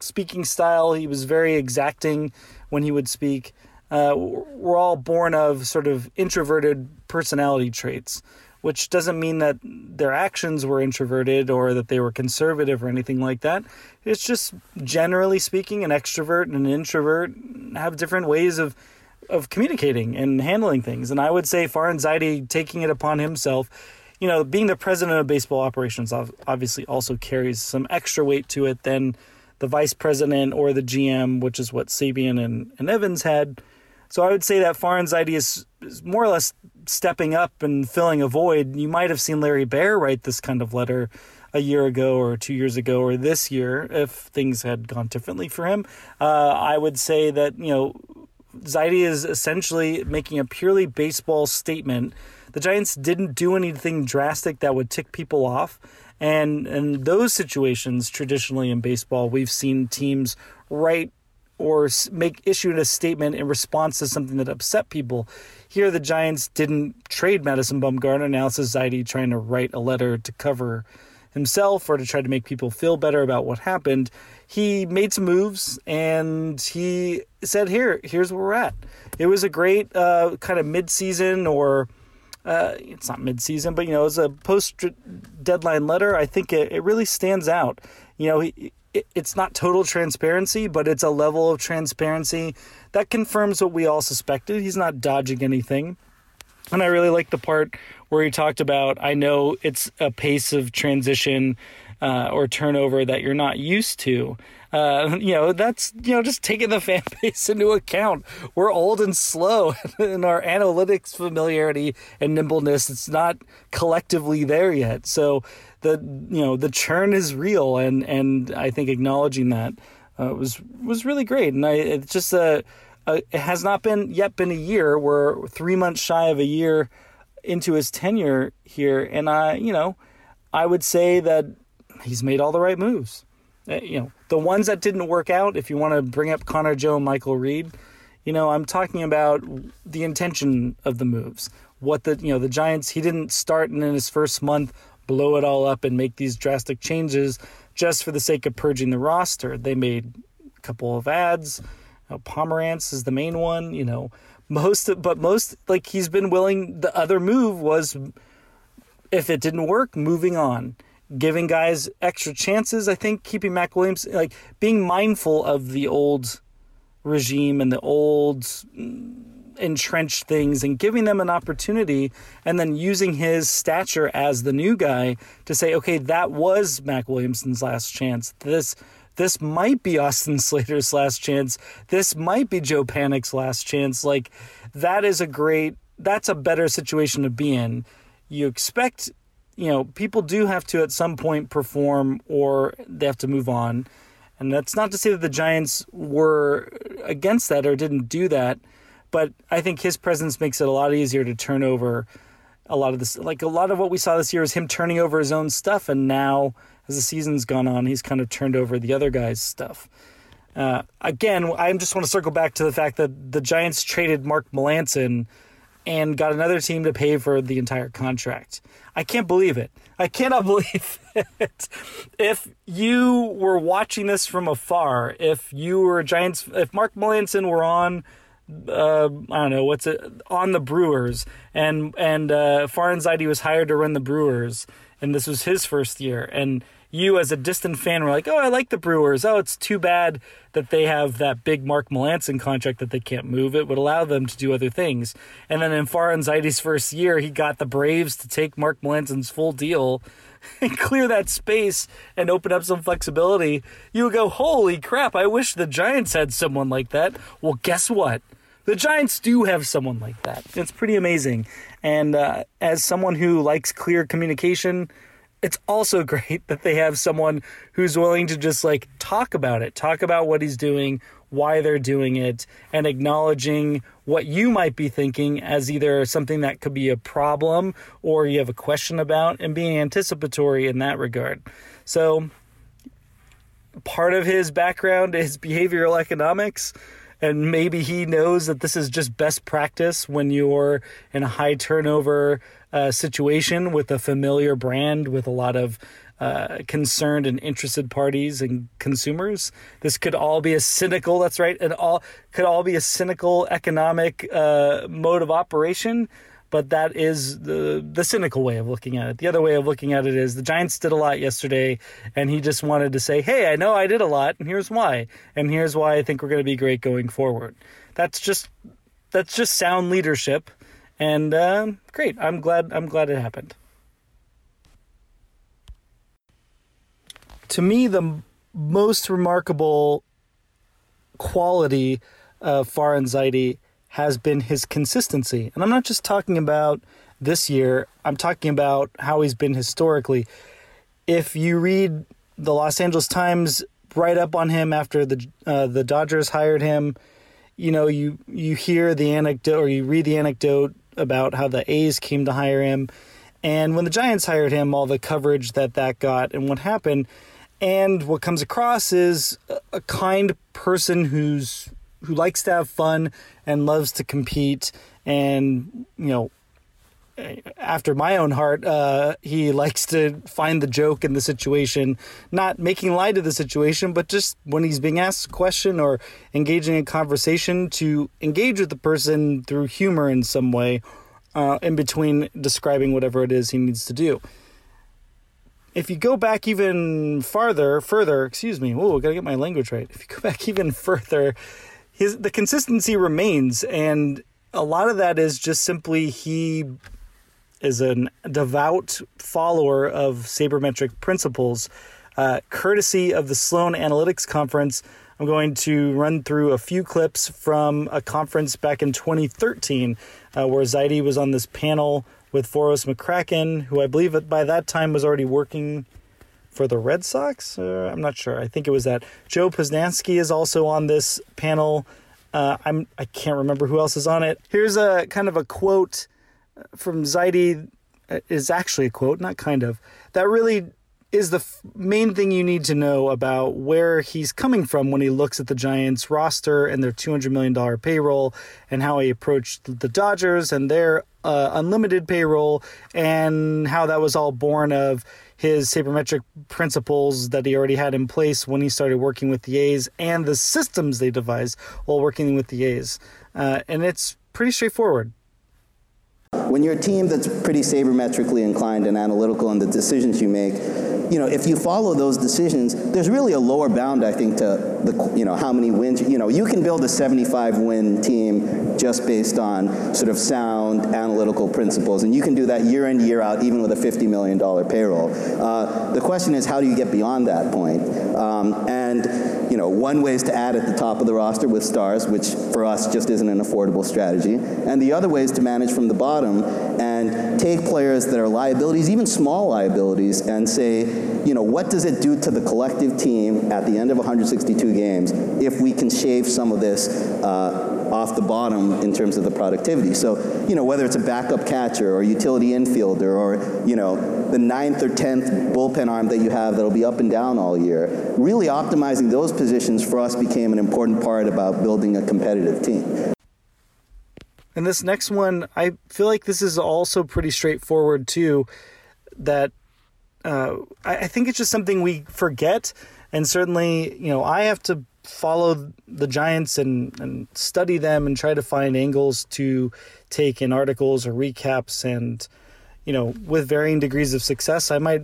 speaking style. He was very exacting when he would speak. Uh, we're all born of sort of introverted personality traits, which doesn't mean that their actions were introverted or that they were conservative or anything like that. It's just generally speaking, an extrovert and an introvert have different ways of of communicating and handling things. And I would say Farhan Zaidi taking it upon himself you know, being the president of baseball operations obviously also carries some extra weight to it than the vice president or the GM, which is what Sabean and, and Evans had. So I would say that Farhan Zaidi is, is more or less stepping up and filling a void. You might have seen Larry Baer write this kind of letter a year ago or two years ago or this year if things had gone differently for him. Uh, I would say that, you know, Zaidi is essentially making a purely baseball statement. The Giants didn't do anything drastic that would tick people off. And in those situations, traditionally in baseball, we've seen teams write or make issued a statement in response to something that upset people. Here, the Giants didn't trade Madison Bumgarner. Now it's Zaidi trying to write a letter to cover himself or to try to make people feel better about what happened. He made some moves and he said, "Here, here's where we're at." It was a great uh, kind of mid-season or uh, it's not mid-season, but you know, as a post-deadline letter, I think it, it really stands out. You know, it, it's not total transparency, but it's a level of transparency that confirms what we all suspected. He's not dodging anything. And I really like the part where he talked about I know it's a pace of transition uh, or turnover that you're not used to. Uh, (laughs) you know, that's, you know, just taking the (laughs) fan base into account. We're old and slow (laughs) in our analytics familiarity and nimbleness. It's not collectively there yet. So the, you know, the churn is real. And, and I think acknowledging that uh, was, was really great. And I, it's just a, a, it has not been yet been a year. We're three months shy of a year into his tenure here. And I, you know, I would say that he's made all the right moves. Uh, you know, the ones that didn't work out, if you want to bring up Connor Joe Michael Reed, you know, I'm talking about the intention of the moves. What the, you know, the Giants, he didn't start and in his first month blow it all up and make these drastic changes just for the sake of purging the roster. They made a couple of ads. You know, Pomeranz is the main one, you know. Most, but most, like, he's been willing. The other move was if it didn't work, moving on giving guys extra chances. I think keeping Mac Williams, like being mindful of the old regime and the old entrenched things and giving them an opportunity and then using his stature as the new guy to say, okay, that was Mac Williamson's last chance. This this might be Austin (laughs) Slater's last chance. This might be Joe Panik's last chance. Like that is a great that's a better situation to be in you expect, you know, people do have to at some point perform or they have to move on. And that's not to say that the Giants were against that or didn't do that, but I think his presence makes it a lot easier to turn over a lot of this. Like a lot of what we saw this year is him turning over his own stuff, and now as the season's gone on, he's kind of turned over the other guy's stuff. Uh, again, I just want to circle back to the fact that the Giants traded Mark Melancon and got another team to pay for the entire contract. I can't believe it. I cannot (laughs) believe it. If you were watching this from afar, if you were Giants, if Mark Melancon were on, uh, I don't know what's it on the Brewers, and and uh, Farhan Zaidi was hired to run the Brewers, and this was his first year, and you as a distant fan were like, oh, I like the Brewers. Oh, it's too bad that they have that big Mark Melancon contract that they can't move. It would allow them to do other things. And then in Farhan Zaidi's first year, he got the Braves to take Mark Melancon's full deal (laughs) and clear that space and open up some flexibility. You would go, holy crap, I wish the Giants had someone like that. Well, guess what? The Giants do have someone like that. It's pretty amazing. And uh, as someone who likes clear communication, it's also (laughs) great that they have someone who's willing to just like talk about it, talk about what he's doing, why they're doing it, and acknowledging what you might be thinking as either something that could be a problem or you have a question about, and being anticipatory in that regard. So, part of his background is behavioral economics. And maybe he knows that this is just best practice when you're in a high turnover uh, situation with a familiar brand with a lot of uh, concerned and interested parties and consumers. This could all be a cynical. That's right. It all could all be a cynical economic uh, mode of operation. But that is the the cynical way of looking at it. The other way of looking at it is the Giants did a lot yesterday, and he just wanted to say, "Hey, I know I did a lot, and here's why, and here's why I think we're going to be great going forward." That's just that's just sound leadership and uh, great. I'm glad. I'm glad it happened. To me, the most remarkable quality of Farhan Zaidi has been his consistency, and I'm not just talking about this year. I'm talking about how he's been historically. If you read the Los Angeles Times write up on him after the uh, the Dodgers hired him, you know you you hear the anecdote or you read the anecdote about how the A's came to hire him, and when the Giants hired him, all the coverage that that got and what happened. And what comes across is a kind person who's who likes to have fun and loves to compete, and you know after my own heart, uh, he (laughs) likes to find the joke in the situation, not making light of the situation, but just when he's being asked a question or engaging in conversation to engage with the person through humor in some way, uh, in between describing whatever it is he needs to do. If you go back even farther, further, excuse me, oh, I gotta get my language right. If you go (laughs) back even further, his the consistency remains, and a lot of that is just simply he is a devout follower of sabermetric principles. Uh, courtesy of the Sloan Analytics Conference, I'm going to run through a few clips from a conference back in 2013 uh, where Zaidi was on this panel with Voros McCracken, who I believe by that time was already working for the Red Sox. Uh, I'm not sure. I think it was that. Joe Posnanski is also on this panel. Uh, I'm I can't remember who else is on it. Here's a kind of a quote from Zaidi is actually a quote, not kind of, that really is the f- main thing you need to know about where he's coming from when he looks at the Giants roster and their $200 million payroll and how he approached the Dodgers and their uh, unlimited payroll and how that was all born of his sabermetric principles that he already had in place when he started working with the A's and the systems they devised while working with the A's. Uh, and it's pretty straightforward. When you're a team that's pretty sabermetrically inclined and analytical in the decisions you make, you know, if you follow those decisions, there's really a lower bound, I think, to the you know how many wins you know you can build a 75 win team just based on sort of sound analytical principles and you can do that year in year out even with a 50 million dollar payroll. Uh, the question is how do you get beyond that point? Um, and you know one way is to add at the top of the roster with stars which for us just isn't an affordable strategy and the other way is to manage from the bottom and take players that are liabilities even small liabilities and say you know what does it do to the collective team at the end of 162 games if we can shave some of this uh, off the bottom in terms of the productivity. So, you know, whether it's a backup catcher or utility infielder or, you know, the ninth or tenth bullpen arm that you have that'll be up and down all year, really optimizing those positions for us became an important part about building a competitive team. And this next one, I feel like this is also pretty straightforward too. That uh, I, I think it's just something we forget, and certainly, you know, I have to follow the Giants and, and study them and try to find angles to take in articles or recaps. And, you know, with varying degrees of success, I might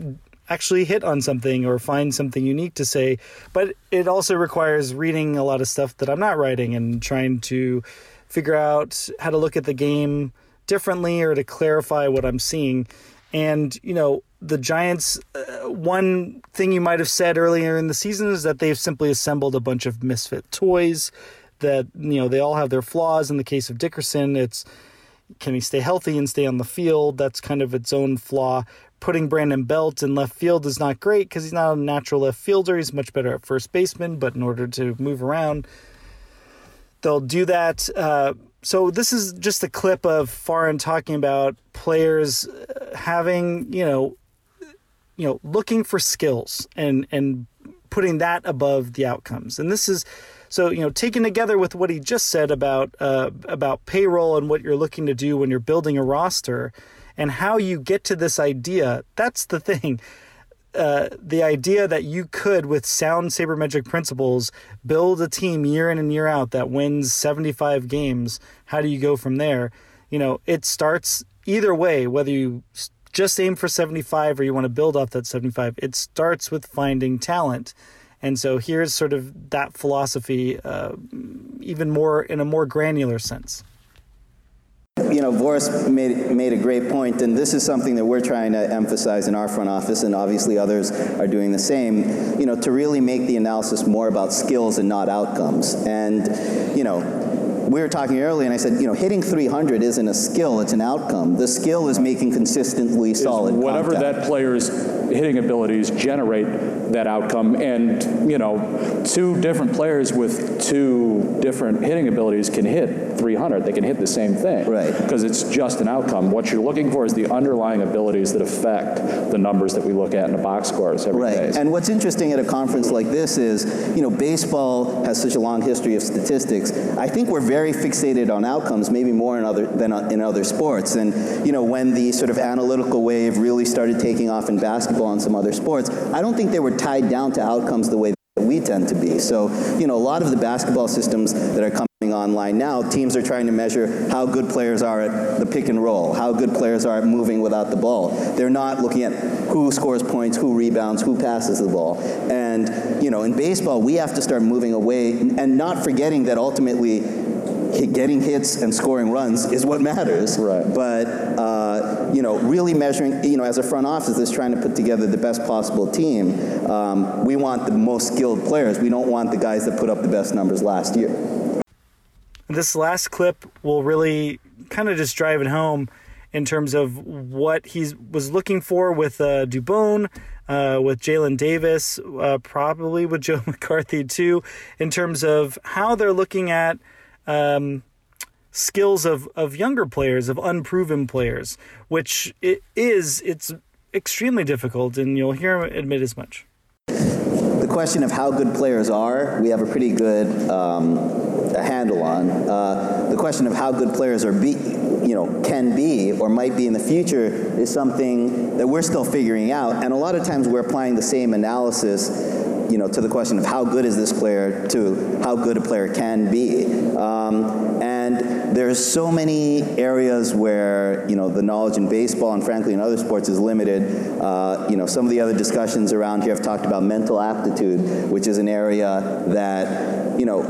actually hit on something or find something unique to say. But it also requires reading a lot of stuff that I'm not writing and trying to figure out how to look at the game differently or to clarify what I'm seeing. And, you know, the Giants, uh, one thing you might have said earlier in the season is that they've simply assembled a bunch of misfit toys that, you know, they all have their flaws. In the case of Dickerson, it's can he stay healthy and stay on the field? That's kind of its own flaw. Putting Brandon Belt in left field is not great because he's not a natural left fielder. He's much better at first baseman, but in order to move around, they'll do that. Uh, so this is just a clip of Farhan talking about players uh, having, you know, you know, looking for skills and and putting that above the outcomes. And this is so you know taken together with what he just said about uh, about payroll and what you're looking to do when you're building a roster and how you get to this idea. That's the thing. Uh, the idea that you could, with sound sabermetric principles, build a team year in and year out that wins 75 games. How do you go from there? You know, it starts either way, whether you just aim for 75 or you want to build off that 75. It starts with finding talent. And so here's sort of that philosophy, uh, even more in a more granular sense. You know, Voros made made a great point, and this is something that we're trying to emphasize in our front office, and obviously others are doing the same. You know, to really make the analysis more about skills and not outcomes. And you know, we were talking earlier, and I said, you know, hitting 300 isn't a skill; it's an outcome. The skill is making consistently solid. Whatever contact. that player's hitting abilities generate that outcome, and you know, two different players with two different hitting abilities can hit 300. They can hit the same thing, Right. Because it's just an outcome. What you're looking for is the underlying abilities that affect the numbers that we look at in the box scores every day. Right. And what's interesting at a conference like this is, you know, baseball has such a long history of statistics. I think we're very fixated on outcomes, maybe more in other than in other sports. And you know, when the sort of analytical wave really started taking off in basketball and some other sports, I don't think they were tied down to outcomes the way that we tend to be. So, you know, a lot of the basketball systems that are coming online now, teams are trying to measure how good players are at the pick and roll, how good players are at moving without the ball. They're not looking at who scores points, who rebounds, who passes the ball. And, you know, in baseball, we have to start moving away and not forgetting that ultimately getting hits and scoring runs is what matters. Right. But, uh, you know, really measuring, you know, as a front office that's trying to put together the best possible team, um, we want the most skilled players. We don't want the guys that put up the best numbers last year. This last clip will really kind of just drive it home in terms of what he was looking for with uh, Dubon, uh, with Jaylin Davis, uh, probably with (laughs) Joe McCarthy too, in terms of how they're looking at um, skills of, of younger players, of unproven players, which it is it's extremely difficult, and you'll hear him admit as much. The question of how good players are, we have a pretty good um, handle on. Uh, the question of how good players are be, you know, can be or might be in the future is something that we're still figuring out. And a lot of times we're applying the same analysis, you know, to the question of how good is this player to how good a player can be. Um, and there's so many areas where you know the knowledge in baseball and frankly in other sports is limited. Uh, you know, some of the other discussions around here have talked about mental aptitude, which is an area that you know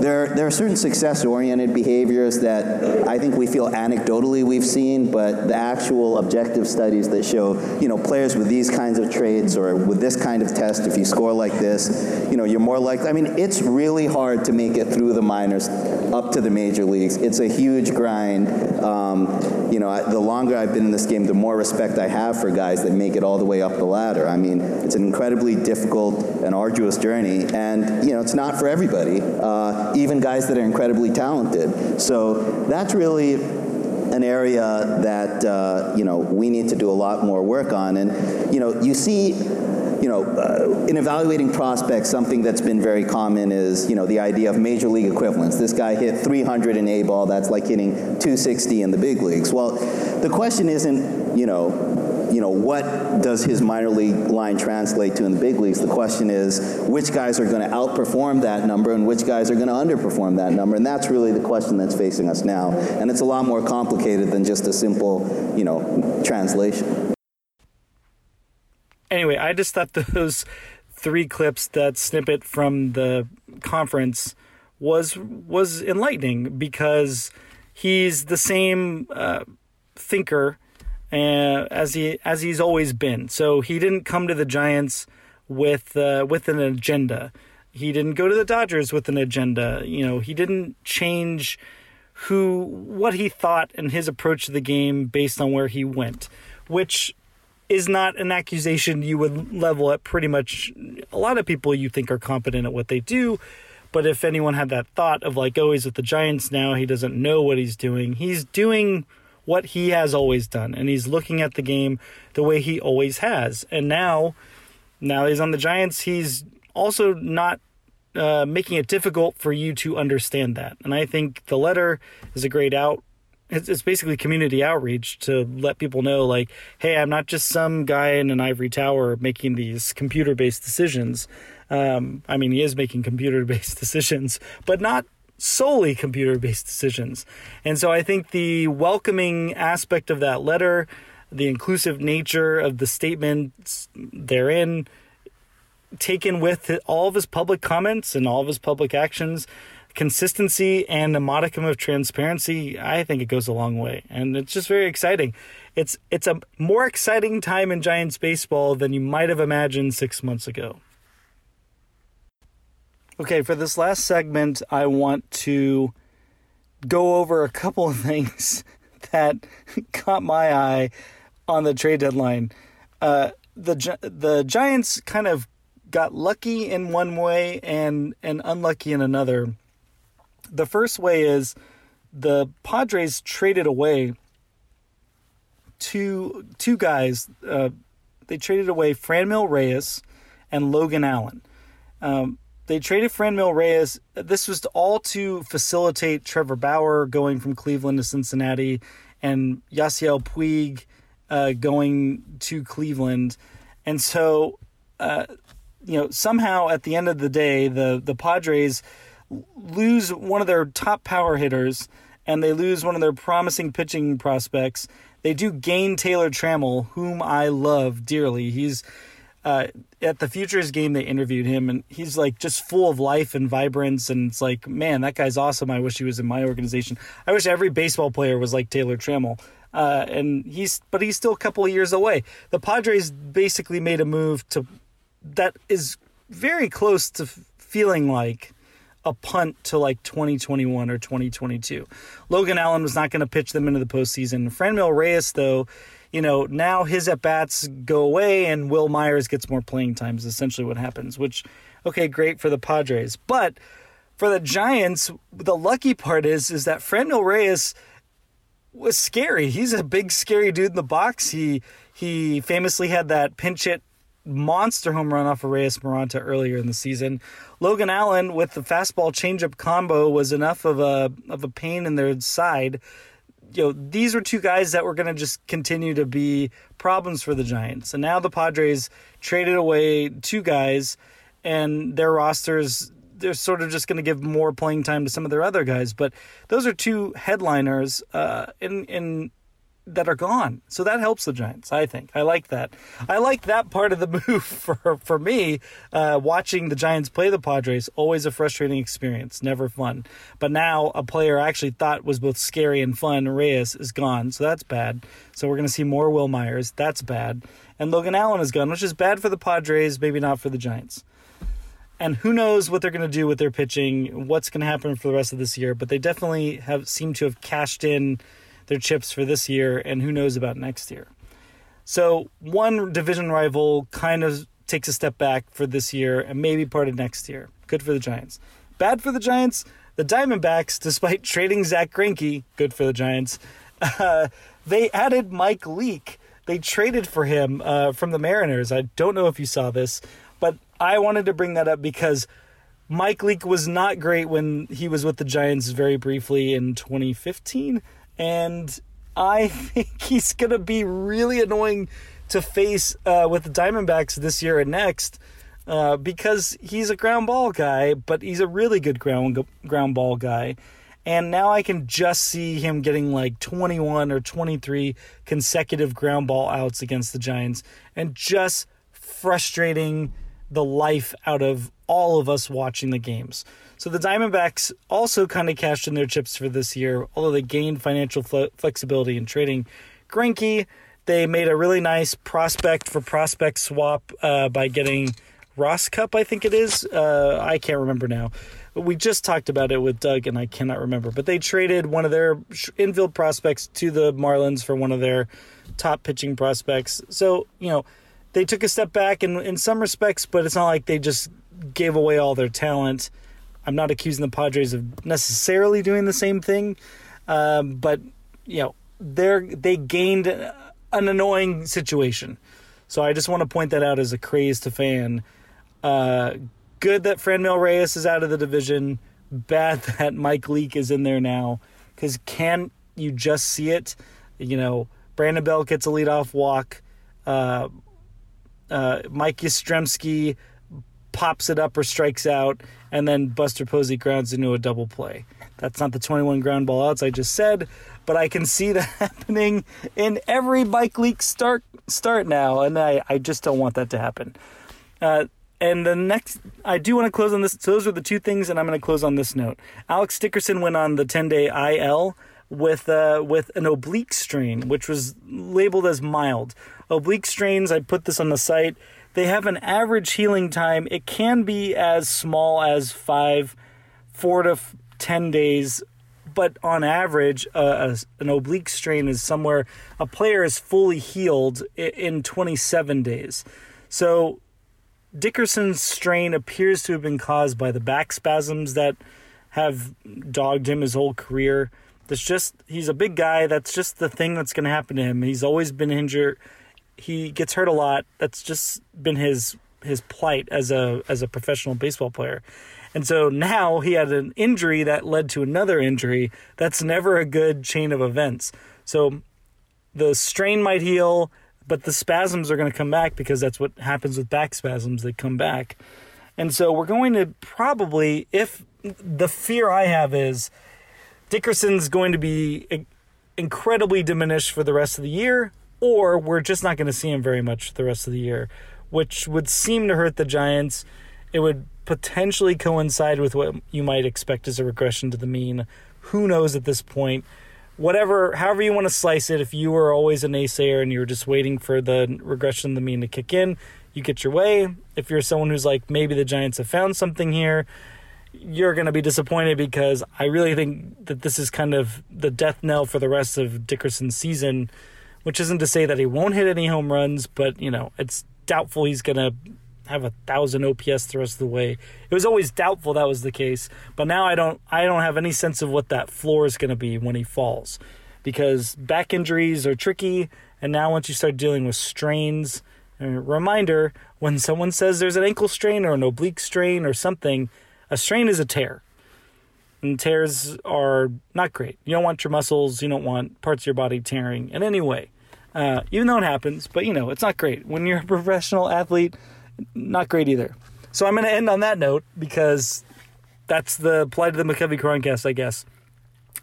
there, there are certain success-oriented behaviors that I think we feel anecdotally we've seen, but the actual objective studies that show, you know, players with these kinds of traits or with this kind of test, if you score like this, you know, you're more likely. I mean, it's really hard to make it through the minors up to the major leagues. It's a huge grind. Um, you know, the longer I've been in this game, the more respect I have for guys that make it all the way up the ladder. I mean, it's an incredibly difficult and arduous journey, and you know, it's not for everybody. Uh, even guys that are incredibly talented. So that's really an area that uh, you know we need to do a lot more work on. And you know, you see you know, uh, in evaluating prospects, something that's been very common is, you know, the idea of major league equivalence. This guy hit 300 in A ball, that's like hitting 260 in the big leagues. Well, the question isn't, you know, you know, what does his minor league line translate to in the big leagues? The question is, which guys are going to outperform that number and which guys are going to underperform that number? And that's really the question that's facing us now. And it's a lot more complicated than just a simple, you know, translation. Anyway, I just thought (laughs) those three clips, that snippet from the conference, was was enlightening because he's the same uh, thinker as he as he's always been. So he didn't come to the Giants with uh, with an agenda. He didn't go to the Dodgers with an agenda. You know, he didn't change who what he thought and his approach to the game based on where he went, which is not an accusation you would level at pretty much a lot of people you think are competent at what they do. But if anyone had that thought of like, oh, he's with the Giants now, he doesn't know what he's doing. He's doing what he has always done, and he's looking at the game the way he always has. And now, now he's on the Giants. He's also not uh, making it difficult for you to understand that. And I think the letter is a great out. It's, it's basically community outreach to let people know, like, hey, I'm not just some guy in an ivory tower making these computer based decisions. Um, I mean, he is making computer based (laughs) decisions, but not solely computer based decisions. And so I think the welcoming aspect of that letter, the inclusive nature of the statements therein, taken with all of his public comments and all of his public actions, consistency and a modicum of transparency, I think it goes a long way. And it's just very exciting. It's it's a more exciting time in Giants baseball than you might have imagined 6 months ago. Okay, for this last segment, I want to go over a couple of (laughs) things that caught my eye on the trade deadline. Uh, the the Giants kind of got lucky in one way and and unlucky in another. The first way is the Padres traded away two two guys. Uh, they traded away Franmil Reyes and Logan Allen. Um, they traded Fran Franmil Reyes. This was all to facilitate Trevor Bauer going from Cleveland to Cincinnati and Yasiel Puig uh, going to Cleveland. And so, uh, you know, somehow at the end of the day, the, the Padres lose one of their top power hitters and they lose one of their promising pitching prospects. They do gain Taylor Trammell, whom I love dearly. He's uh, at the Futures game, they interviewed him, and he's like just full of life and vibrance. And it's like, man, that guy's awesome. I wish he was in my organization. I wish every baseball player was like Taylor Trammell. Uh, and he's, but he's still a couple of years away. The Padres basically made a move to that is very close to feeling like a punt to like 2021 or 2022. Logan Allen was not going to pitch them into the postseason. Franmil Reyes, though, you know, now his at bats go away and Wil Myers gets more playing time is essentially what happens, which, okay, great for the Padres. But for the Giants, the lucky part is is that Franmil Reyes was scary. He's a big, scary dude in the box. He he famously had that pinch hit monster home run off of Reyes Moronta earlier in the season. Logan Allen with the fastball changeup combo was enough of a of a pain in their side you know, these were two guys that were going to just continue to be problems for the Giants. And now the Padres traded away two guys, and their rosters they're sort of just going to give more playing time to some of their other guys. But those are two headliners uh, in in that are gone. So that helps the Giants, I think. I like that. I like that part of the (laughs) move for for me. Uh, watching the Giants play the Padres always a frustrating experience, never fun. But now a player I actually thought was both scary and fun, Reyes, is gone, so that's bad. So we're to see more Wil Myers. That's bad. And Logan Allen is gone, which is bad for the Padres, maybe not for the Giants. And who knows what they're going to do with their pitching, what's going to happen for the rest of this year. But they definitely have seem to have cashed in their chips for this year, and who knows about next year. So one division rival kind of takes a step back for this year and maybe part of next year. Good for the Giants. Bad for the Giants. The Diamondbacks, despite trading Zack Greinke, good for the Giants. Uh, they added Mike Leake. They traded for him uh, from the Mariners. I don't know if you saw this, but I wanted to bring that up because Mike Leake was not great when he was with the Giants very briefly in 2015 and I (laughs) think he's going to be really annoying to face uh, with the Diamondbacks this year and next uh, because he's a ground ball guy, but he's a really good ground ground ball guy. And now I can just see him getting like 21 or 23 consecutive ground ball outs against the Giants and just frustrating the life out of all of us watching the games. So the Diamondbacks also kind of cashed in their chips for this year, although they gained financial fle- flexibility in trading Greinke. They made a really nice prospect for prospect swap uh, by getting Ross Cup, I think it is. Uh, I can't remember now. We just talked about it with Doug, and I cannot remember. But they traded one of their infield prospects to the Marlins for one of their top pitching prospects. So, you know, they took a step back in, in some respects, but it's not like they just gave away all their talent. I'm not accusing the Padres of necessarily doing the same thing, um, but you know they're they gained an annoying situation. So I just want to point that out as a crazed to fan. Uh, good that Franmil Reyes is out of the division. Bad (laughs) that Mike Leake is in there now. Because can you just see it? You know, Brandon Belt gets a leadoff walk. Uh, uh, Mike Yastrzemski pops it up or strikes out, and then Buster Posey grounds into a double play. That's not the 21 ground ball outs I just said, but I can see that (laughs) happening in every Mike Leake start start now, and I, I just don't want that to happen. Uh, and the next, I do want to close on this. So those are the two things, and I'm going to close on this note. Alex Dickerson went on the 10 day IL with uh, with an oblique strain, which was labeled as mild. Oblique strains, I put this on the site they have an average healing time. It can be as small as five, four to f- 10 days, but on average, uh, a, an oblique strain is somewhere a player is fully healed in 27 days. So Dickerson's strain appears to have been caused by the back spasms that have dogged him his whole career. That's just he's a big guy. That's just the thing that's going to happen to him. He's always been injured he gets hurt a lot. That's just been his his plight as a as a professional baseball player. And so now he had an injury that led to another injury. That's never a good chain of events. So the strain might heal, but the spasms are going to come back because that's what happens with back spasms. They come back. And so we're going to probably, if the fear I have is Dickerson's going to be incredibly diminished for the rest of the year, or we're just not going to see him very much the rest of the year, which would seem to hurt the Giants. It would potentially coincide with what you might expect as a regression to the mean. Who knows at this point? Whatever, however you want to slice it, if you were always a naysayer and you were just waiting for the regression to the mean to kick in, you get your way. If you're someone who's like, maybe the Giants have found something here, you're going to be disappointed because I really think that this is kind of the death knell for the rest of Dickerson's season which isn't to say that he won't hit any home runs, but you know, it's doubtful he's going to have a thousand OPS the rest of the way. It was always doubtful that was the case, but now I don't I don't have any sense of what that floor is going to be when he falls, because back injuries are tricky, and now once you start dealing with strains, uh, reminder when someone says there's an ankle strain or an oblique strain or something, a strain is a tear. And tears are not great. You don't want your muscles, you don't want parts of your body tearing in any way. Uh, even though it happens, but you know, it's not great. When you're a professional athlete, not great either. So I'm going to end on that note because that's the plight of the McCovey Chroncast, I guess.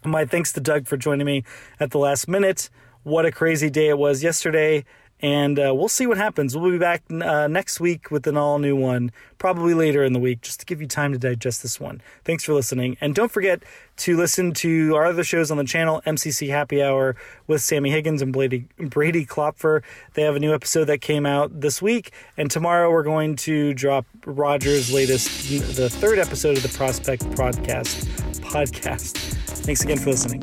My thanks to Doug for joining me at the last minute. What a crazy day it was yesterday. And uh, we'll see what happens. We'll be back uh, next week with an all new one, probably later in the week, just to give you time to digest this one. Thanks for listening. And don't forget to listen to our other shows on the channel MCC Happy Hour with Sammy Higgins and Brady, Brady Klopfer. They have a new episode that came out this week. And tomorrow we're going to drop Roger's latest, the third episode of the Prospect Podcast. podcast. Thanks again for listening.